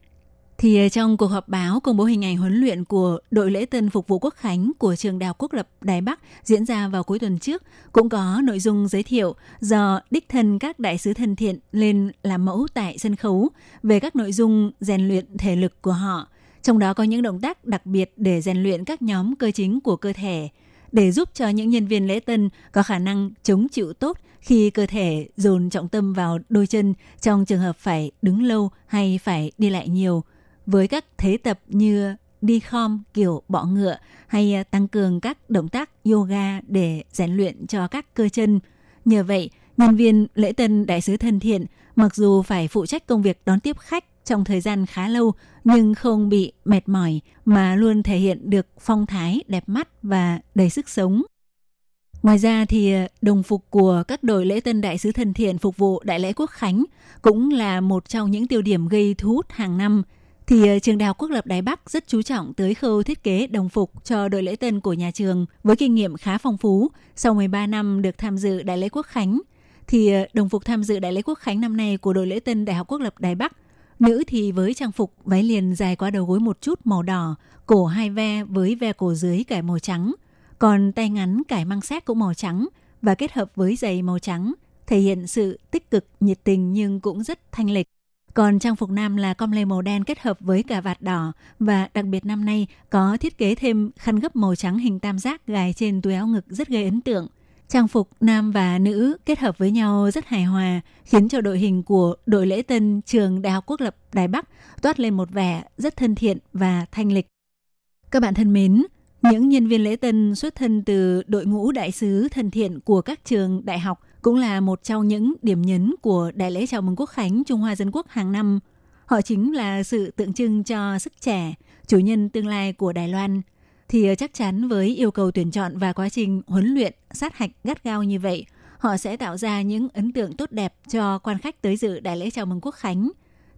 thì ờ, trong cuộc họp báo công bố hình ảnh huấn luyện của đội lễ tân phục vụ quốc khánh của trường Đại học Quốc lập Đài Bắc diễn ra vào cuối tuần trước, cũng có nội dung giới thiệu do đích thân các đại sứ thân thiện lên làm mẫu tại sân khấu về các nội dung rèn luyện thể lực của họ. Trong đó có những động tác đặc biệt để rèn luyện các nhóm cơ chính của cơ thể, để giúp cho những nhân viên lễ tân có khả năng chống chịu tốt khi cơ thể dồn trọng tâm vào đôi chân trong trường hợp phải đứng lâu hay phải đi lại nhiều – với các thế tập như đi khom kiểu bọ ngựa hay à, tăng cường các động tác yoga để rèn luyện cho các cơ chân. Nhờ vậy, nhân viên lễ tân đại sứ thân thiện mặc dù phải phụ trách công việc đón tiếp khách trong thời gian khá lâu nhưng không bị mệt mỏi mà luôn thể hiện được phong thái đẹp mắt và đầy sức sống. Ngoài ra thì à, đồng phục của các đội lễ tân đại sứ thân thiện phục vụ đại lễ quốc khánh cũng là một trong những tiêu điểm gây thu hút hàng năm – thì ờ, trường Đại học Quốc lập Đài Bắc rất chú trọng tới khâu thiết kế đồng phục cho đội lễ tân của nhà trường với kinh nghiệm khá phong phú. Sau 13 năm được tham dự Đại lễ Quốc khánh, thì ờ, đồng phục tham dự Đại lễ Quốc khánh năm nay của đội lễ tân Đại học Quốc lập Đài Bắc Nữ thì với trang phục váy liền dài qua đầu gối một chút màu đỏ, cổ hai ve với ve cổ dưới cải màu trắng, còn tay ngắn cải mang sát cũng màu trắng và kết hợp với giày màu trắng, thể hiện sự tích cực, nhiệt tình nhưng cũng rất thanh lịch. Còn trang phục nam là com lê màu đen kết hợp với cà vạt đỏ và đặc biệt năm nay có thiết kế thêm khăn gấp màu trắng hình tam giác gài trên túi áo ngực rất gây ấn tượng. Trang phục nam và nữ kết hợp với nhau rất hài hòa, khiến cho đội hình của đội lễ tân trường Đại học Quốc lập Đài Bắc toát lên một vẻ rất thân thiện và thanh lịch. Các bạn thân mến, những nhân viên lễ tân xuất thân từ đội ngũ đại sứ thân thiện của các trường đại học cũng là một trong những điểm nhấn của đại lễ chào mừng quốc khánh Trung Hoa Dân Quốc hàng năm. Họ chính là sự tượng trưng cho sức trẻ, chủ nhân tương lai của Đài Loan. Thì ờ, chắc chắn với yêu cầu tuyển chọn và quá trình huấn luyện sát hạch gắt gao như vậy, họ sẽ tạo ra những ấn tượng tốt đẹp cho quan khách tới dự đại lễ chào mừng quốc khánh.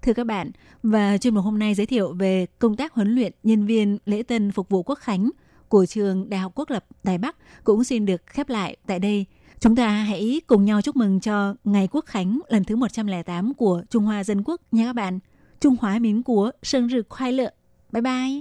Thưa các bạn, và chuyên mục hôm nay giới thiệu về công tác huấn luyện nhân viên lễ tân phục vụ quốc khánh của trường Đại học Quốc lập Đài Bắc cũng xin được khép lại tại đây. Chúng ta hãy cùng nhau chúc mừng cho Ngày Quốc Khánh lần thứ 108 của Trung Hoa Dân Quốc nha các bạn. Trung Hoa 民 Quốc sinh nhật khoai lợ. Bye bye!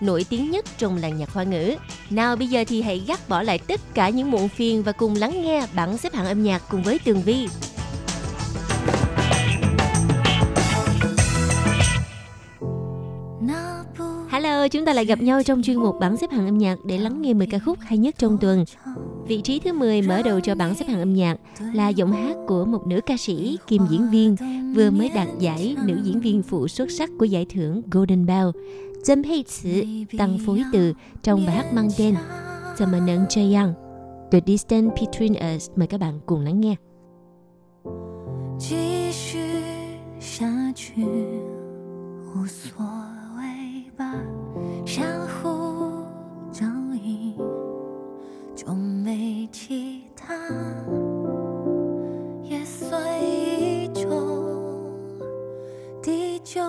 nổi tiếng nhất trong làng nhạc hoa ngữ. Nào bây giờ thì hãy gác bỏ lại tất cả những muộn phiền và cùng lắng nghe bảng xếp hạng âm nhạc cùng với Tường Vi. Hello, chúng ta lại gặp nhau trong chuyên mục bảng xếp hạng âm nhạc để lắng nghe 10 ca khúc hay nhất trong tuần. Vị trí thứ 10 mở đầu cho bảng xếp hạng âm nhạc là giọng hát của một nữ ca sĩ kiêm diễn viên vừa mới đạt giải nữ diễn viên phụ xuất sắc của giải thưởng Golden Bell. Dâm Hei Tzu tăng phối từ trong bài hát mang tên怎么能这样 The Distance Between Us. Mời các bạn cùng lắng nghe. 继续下去无所谓吧，相互照应就没其他，也算一种地久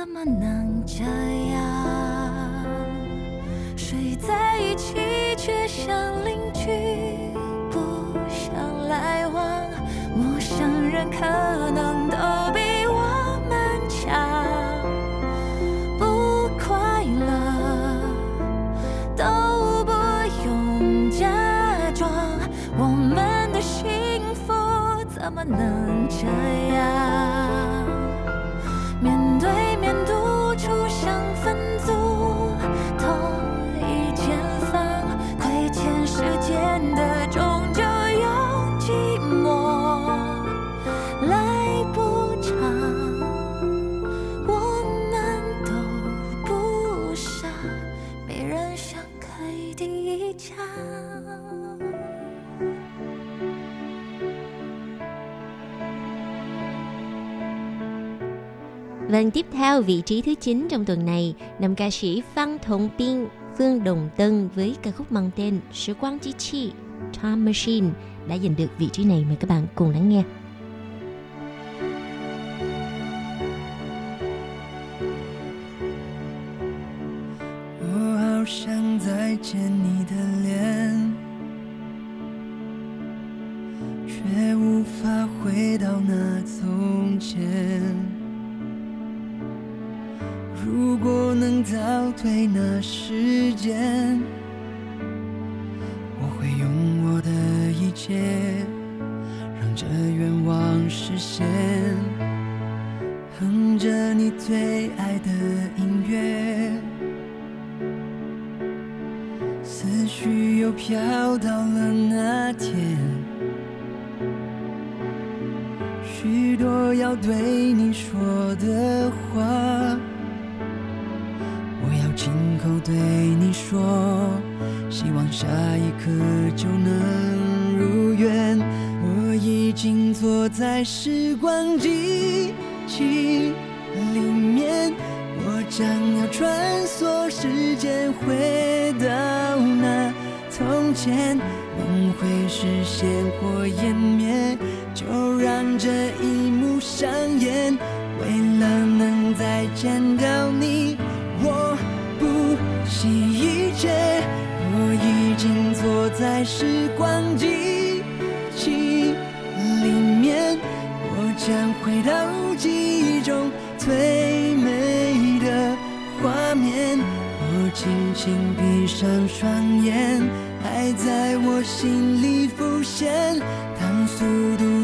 怎么能这样？睡在一起却像邻居，不想来往。陌生人可能都比我们强，不快乐都不用假装。我们的幸福怎么能这样？Vâng, tiếp theo vị trí thứ 9 trong tuần này, nam ca sĩ Phan Thông Biên, Phương Đồng Tân với ca khúc mang tên Sự Quang Chi Chi, Time Machine đã giành được vị trí này. Mời các bạn cùng lắng nghe.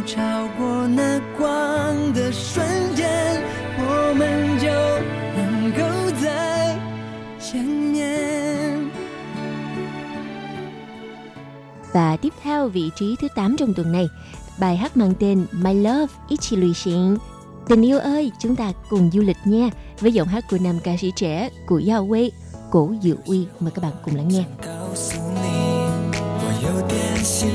超过那光的瞬间，我们就能够再见面。 Và tiếp theo vị trí thứ 8 trong tuần này, bài hát mang tên My Love Ichi Lùi Xịn. Tình yêu ơi, chúng ta cùng du lịch nha với giọng hát của nam ca sĩ trẻ của Yao Wei, Cổ Diệu Uy. Mời các bạn cùng lắng nghe. 告诉你，我有点喜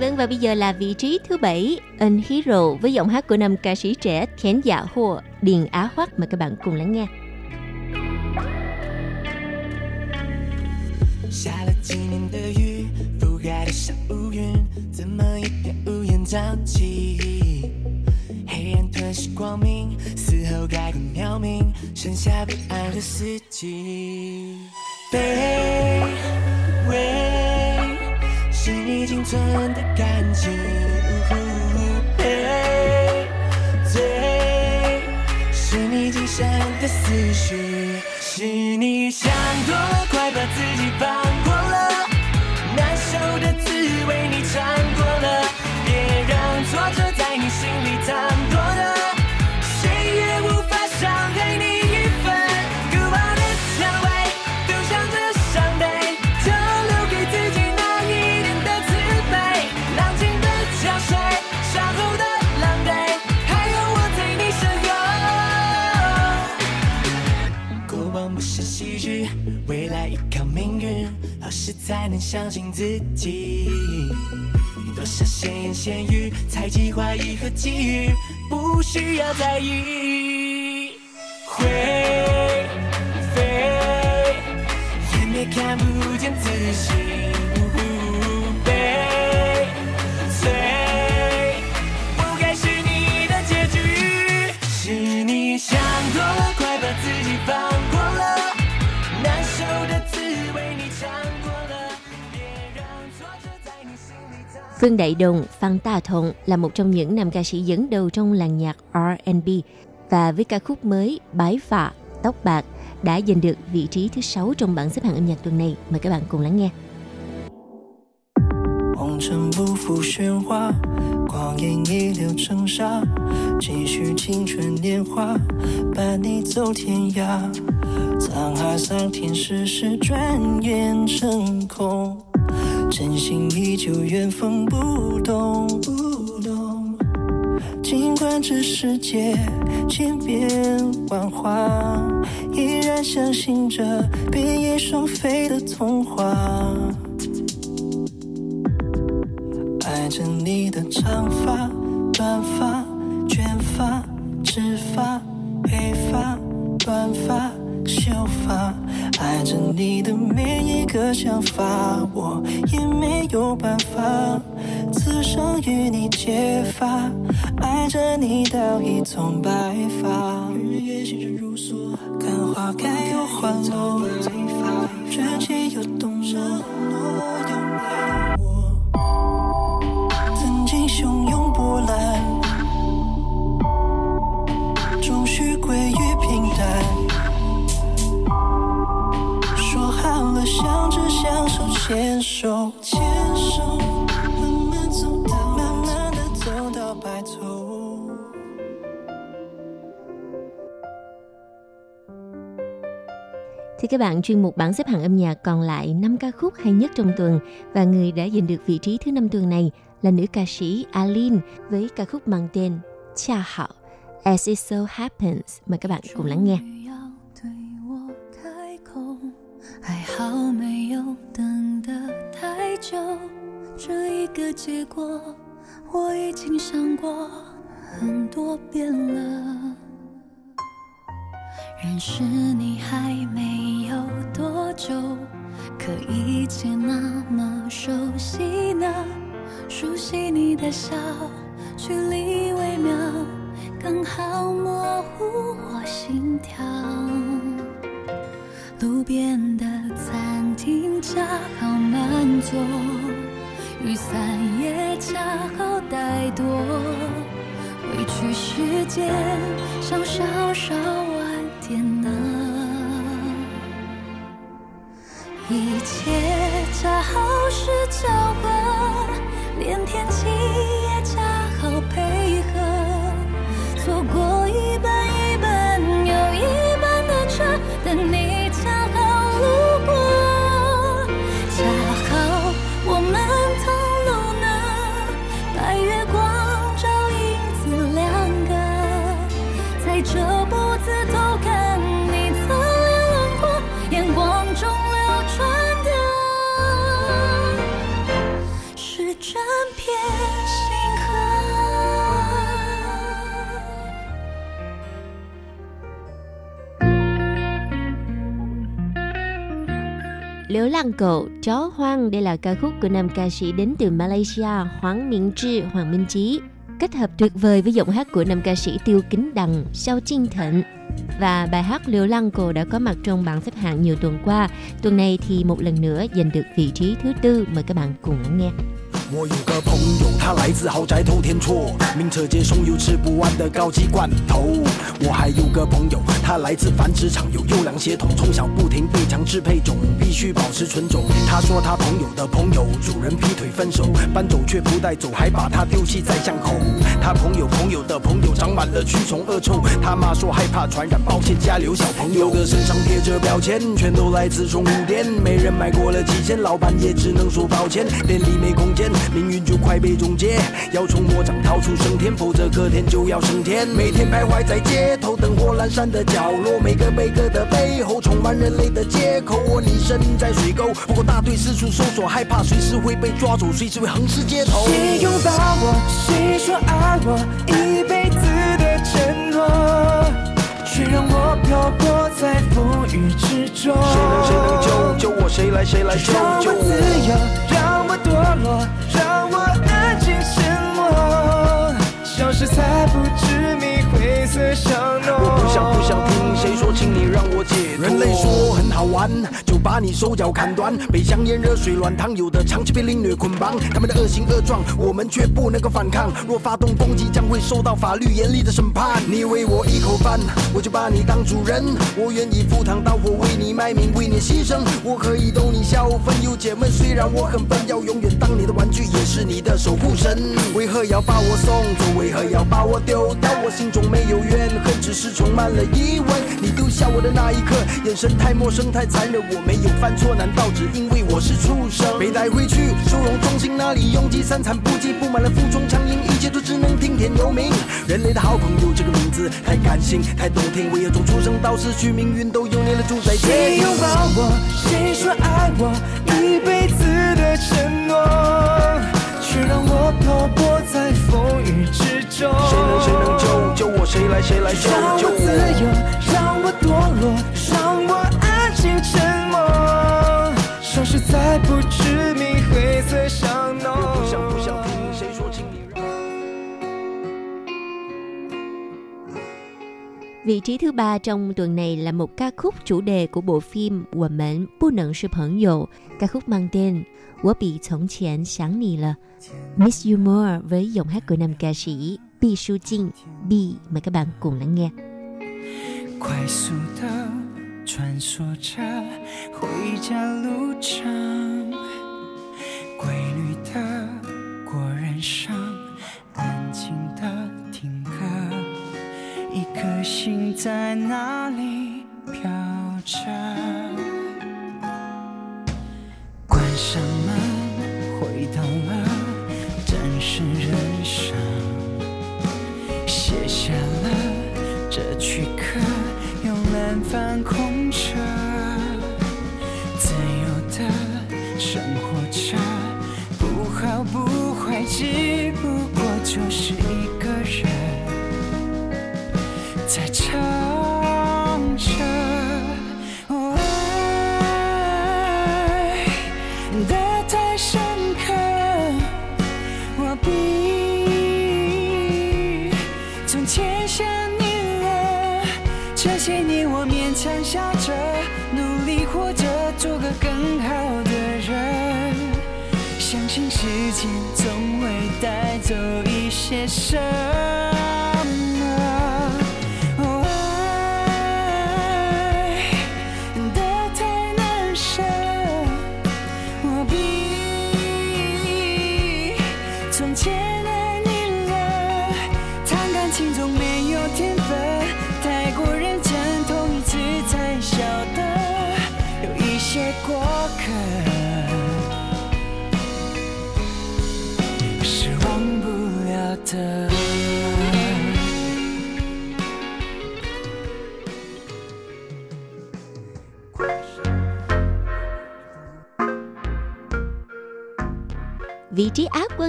Vâng và bây giờ là vị trí thứ bảy An Hero với giọng hát của nam ca sĩ trẻ Thiến Dạ Hùa, Điền Á Hoắc mời các bạn cùng lắng nghe. 下了几年的雨，覆盖的小乌云，怎么一点乌烟瘴气？黑暗吞噬光明，死后盖个渺冥，剩下不安和四季。卑 你仅存的感情，悲醉是你仅剩的思绪，是你想多了，快把自己抱相信自己？多少闲言闲语，猜忌怀疑和觊觎，不需要在意。会飞，眼也看不见自信。Phương Đại Đồng, Phan Ta Thong là một trong những nam ca sĩ dẫn đầu trong làng nhạc R&B và với ca khúc mới Bái Phạ, Tóc Bạc đã giành được vị trí thứ 6 trong bảng xếp hạng âm nhạc tuần này. Mời các bạn cùng lắng nghe. 红尘不负喧哗，光阴一流成沙，继续青春年华，伴你走天涯。沧海桑田，世事转眼成空， 真心依旧，缘分不动。不动。尽管这世界千变万化，依然相信着变翼双飞的童话。爱着你的长发、短发、卷发、直发、黑发、短发、秀发，爱着你的每一个想法，我也没有办法。此生与你结发，爱着你到一丛白发。日月星辰如梭，看花开又花落，传奇又动人。牵手，牵手，慢慢走到，慢慢的走到白头。 Thưa các bạn, chuyên mục bảng xếp hạng âm nhạc còn lại 5 ca khúc hay nhất trong tuần và người đã giành được vị trí thứ năm tuần này là nữ ca sĩ Aline với ca khúc mang tên Cha Hảo As It So Happens. Mời các bạn cùng lắng nghe. 还，好没有等得太久，这一个结果我已经想过很多遍了。认识你还没有多久，可一切那么熟悉呢？熟悉你的笑，距离微妙，刚好模糊我心跳。路边的餐厅恰好满座，雨伞也恰好带多，委屈时间想稍稍晚点呢。一切恰好是巧合，连天气Liễu Lăng Cầu, Chó Hoang đây là ca khúc của nam ca sĩ đến từ Malaysia Hoàng Minh Tri, Hoàng Minh Chí kết hợp tuyệt vời với giọng hát của nam ca sĩ Tiêu Kính Đằng, Sao Trinh Thịnh và bài hát Liễu Lăng Cầu đã có mặt trong bảng xếp hạng nhiều tuần qua. Tuần này thì một lần nữa giành được vị trí thứ tư. Mời các bạn cùng lắng nghe. 我有个朋友，他来自豪宅透天厝，名车接送有吃不完的高级罐头。我还有个朋友， 来自繁殖场，有优良血统，从小不停被强制配种，必须保持纯种。他说他朋友的朋友主人劈腿分手，搬走却不带走，还把他丢弃在巷口。他朋友朋友的朋友长满了蛆虫恶臭，他妈说害怕传染，抱歉家里有小朋友的身上贴着标签，全都来自宠物店，没人买过了几千，老板也只能说抱歉，店里没空间，命运就快被终结，要从魔掌逃出升天，否则隔天就要升天。每天徘徊在街头灯火阑珊的角角落，每个每个的背后充满人类的借口。我你身在水沟，不过大队四处搜索，害怕随时会被抓走，随时会横尸街头。谁拥抱我？谁说爱我？一辈子的承诺，却让我漂泊在风雨之中。谁能谁能救救我？谁来谁来救救我自由？，让我堕落，让我安静沉默，消失在不知名我不想不想听谁说，请你让我解脱。人类说很好玩，就把你手脚砍断，被香烟、热水、软糖，有的长期被凌虐捆绑。他们的恶行恶状，我们却不能够反抗。若发动攻击，将会受到法律严厉的审判。你喂我一口饭，我就把你当主人。我愿意赴汤蹈火，为你卖命，为你牺牲。我可以逗你笑，分忧解闷。虽然我很笨，要永远当你的玩具，也是你的守护神。为何要把我送走？为何要把我丢掉？我心中没有怨恨，只是充满了疑问。你丢下我的那一刻，眼神太陌生，太残忍。我没有犯错，难道只因为我是畜生？被带回去，收容中心那里拥挤三餐不济，布满了负重苍蝇，一切都只能听天由命。人类的好朋友这个名字太感性，太动听。为何从出生到死去，命运都由你来主宰？谁拥抱我？谁说爱我？一辈子谁来谁来救让救我自由我？，让我堕落，让我安静沉默，消失在不知名灰色巷弄。我不想不想听谁说，请你让。 Vị trí thứ ba trong tuần này là một ca khúc chủ đề của bộ phim Wo Men Bu Neng Shi Peng You, ca khúc mang tên Wo Bi Cong Qian Xiang Ni Le, Miss You More với giọng hát của nam ca sĩ Bi Su Jin. Bi, mời các bạn cùng lắng nghe. 快速的穿梭着回家路上，规律的过人生，安静的听歌，一颗心在哪里飘着？关上门，回到了真实人生。反恐一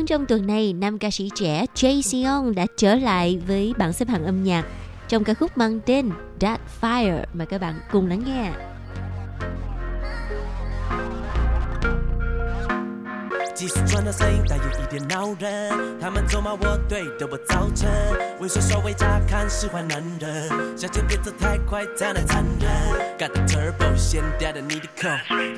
trong tuần này, nam ca sĩ trẻ Jay Seong đã trở lại với bảng xếp hạng âm nhạc trong ca khúc mang tên That Fire mà các bạn cùng lắng nghe. 即使转的声音带有一点恼人，他们咒骂我对的我造成，猥琐稍微乍看是坏男人，下节别走太快，太难残忍。Got the turbo，先掉掉你的口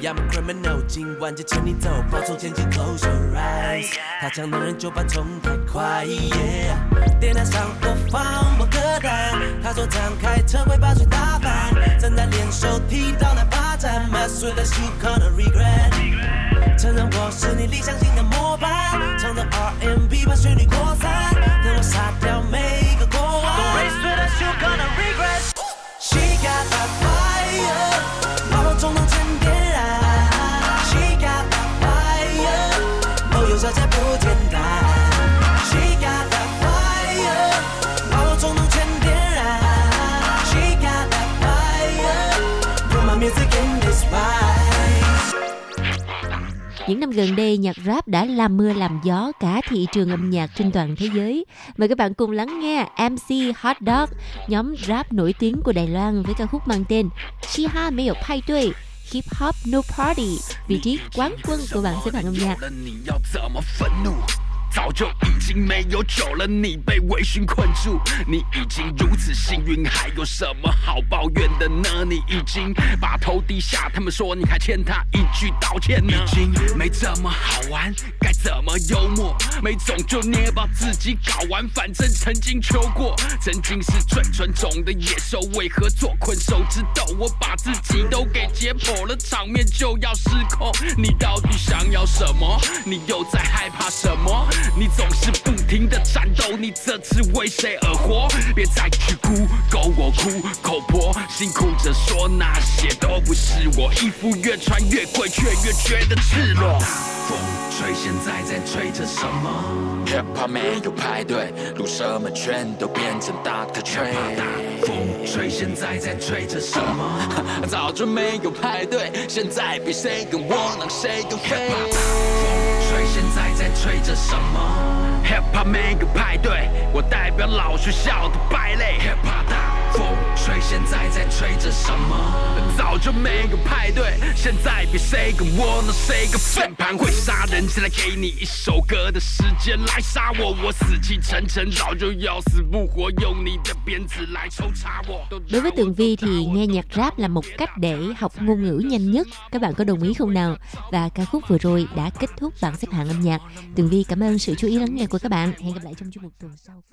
，I'm a criminal，今晚就牵你走，跑从前进，Close your eyes，他讲男人酒吧冲太快，yeah，电台上播放我歌单，他说敞开车会把水打翻，正在练手踢到那把站，Mess with us you gonna regret。承认我是你理想型的模板，唱着 R&B 把旋律扩散，等我杀掉每个过往。Don't race with us, you gonna regret. She got that Những năm gần đây, nhạc rap đã làm mưa làm gió cả thị trường âm nhạc trên toàn thế giới. Mời các bạn cùng lắng nghe MC Hot Dog, nhóm rap nổi tiếng của Đài Loan với ca khúc mang tên Chi Shiha Meo Pai Tui Hip Hop No Party, vị trí quán quân của bảng xếp hạng âm nhạc. 早就已经没有酒了，你被微醺困住，你已经如此幸运，还有什么好抱怨的呢？你已经把头低下，他们说你还欠他一句道歉呢。已经没这么好玩，该怎么幽默？没种就捏爆自己搞完，反正曾经求过，曾经是最纯种的野兽，为何做困兽之斗？我把自己都给解剖了，场面就要失控。你到底想要什么？你又在害怕什么？你总是不停的战斗，你这次为谁而活？别再去哭，够我哭，口婆辛苦着说那些都不是我，衣服越穿越贵，却越觉得赤裸。风吹，现在在吹着什么？Hip Hop 没有派对，路蛇们全都变成 Dr. Dre。风吹，现在在吹着什么？[laughs] 早就没有派对，现在比谁更窝囊，谁更废。吹，现在在吹着什么？Hip Hop 没有派对，我代表老学校的败类。Hip Hop 大风吹，现在在吹着什么？早就没有派对，现在比谁更窝囊，谁更废。键盘会杀人，现在给你一首歌的时间来杀我，我死气沉沉，早就要死不活，用你的鞭子来抽查我。 Đối với Tường Vi thì nghe nhạc rap là một cách để học ngôn ngữ nhanh nhất. Các bạn có đồng ý không nào? Và ca khúc vừa rồi đã kết thúc bảng xếp hạng âm nhạc. Tường Vi cảm ơn sự chú ý lắng nghe của các bạn. Hẹn gặp lại trong chương mục tuần sau.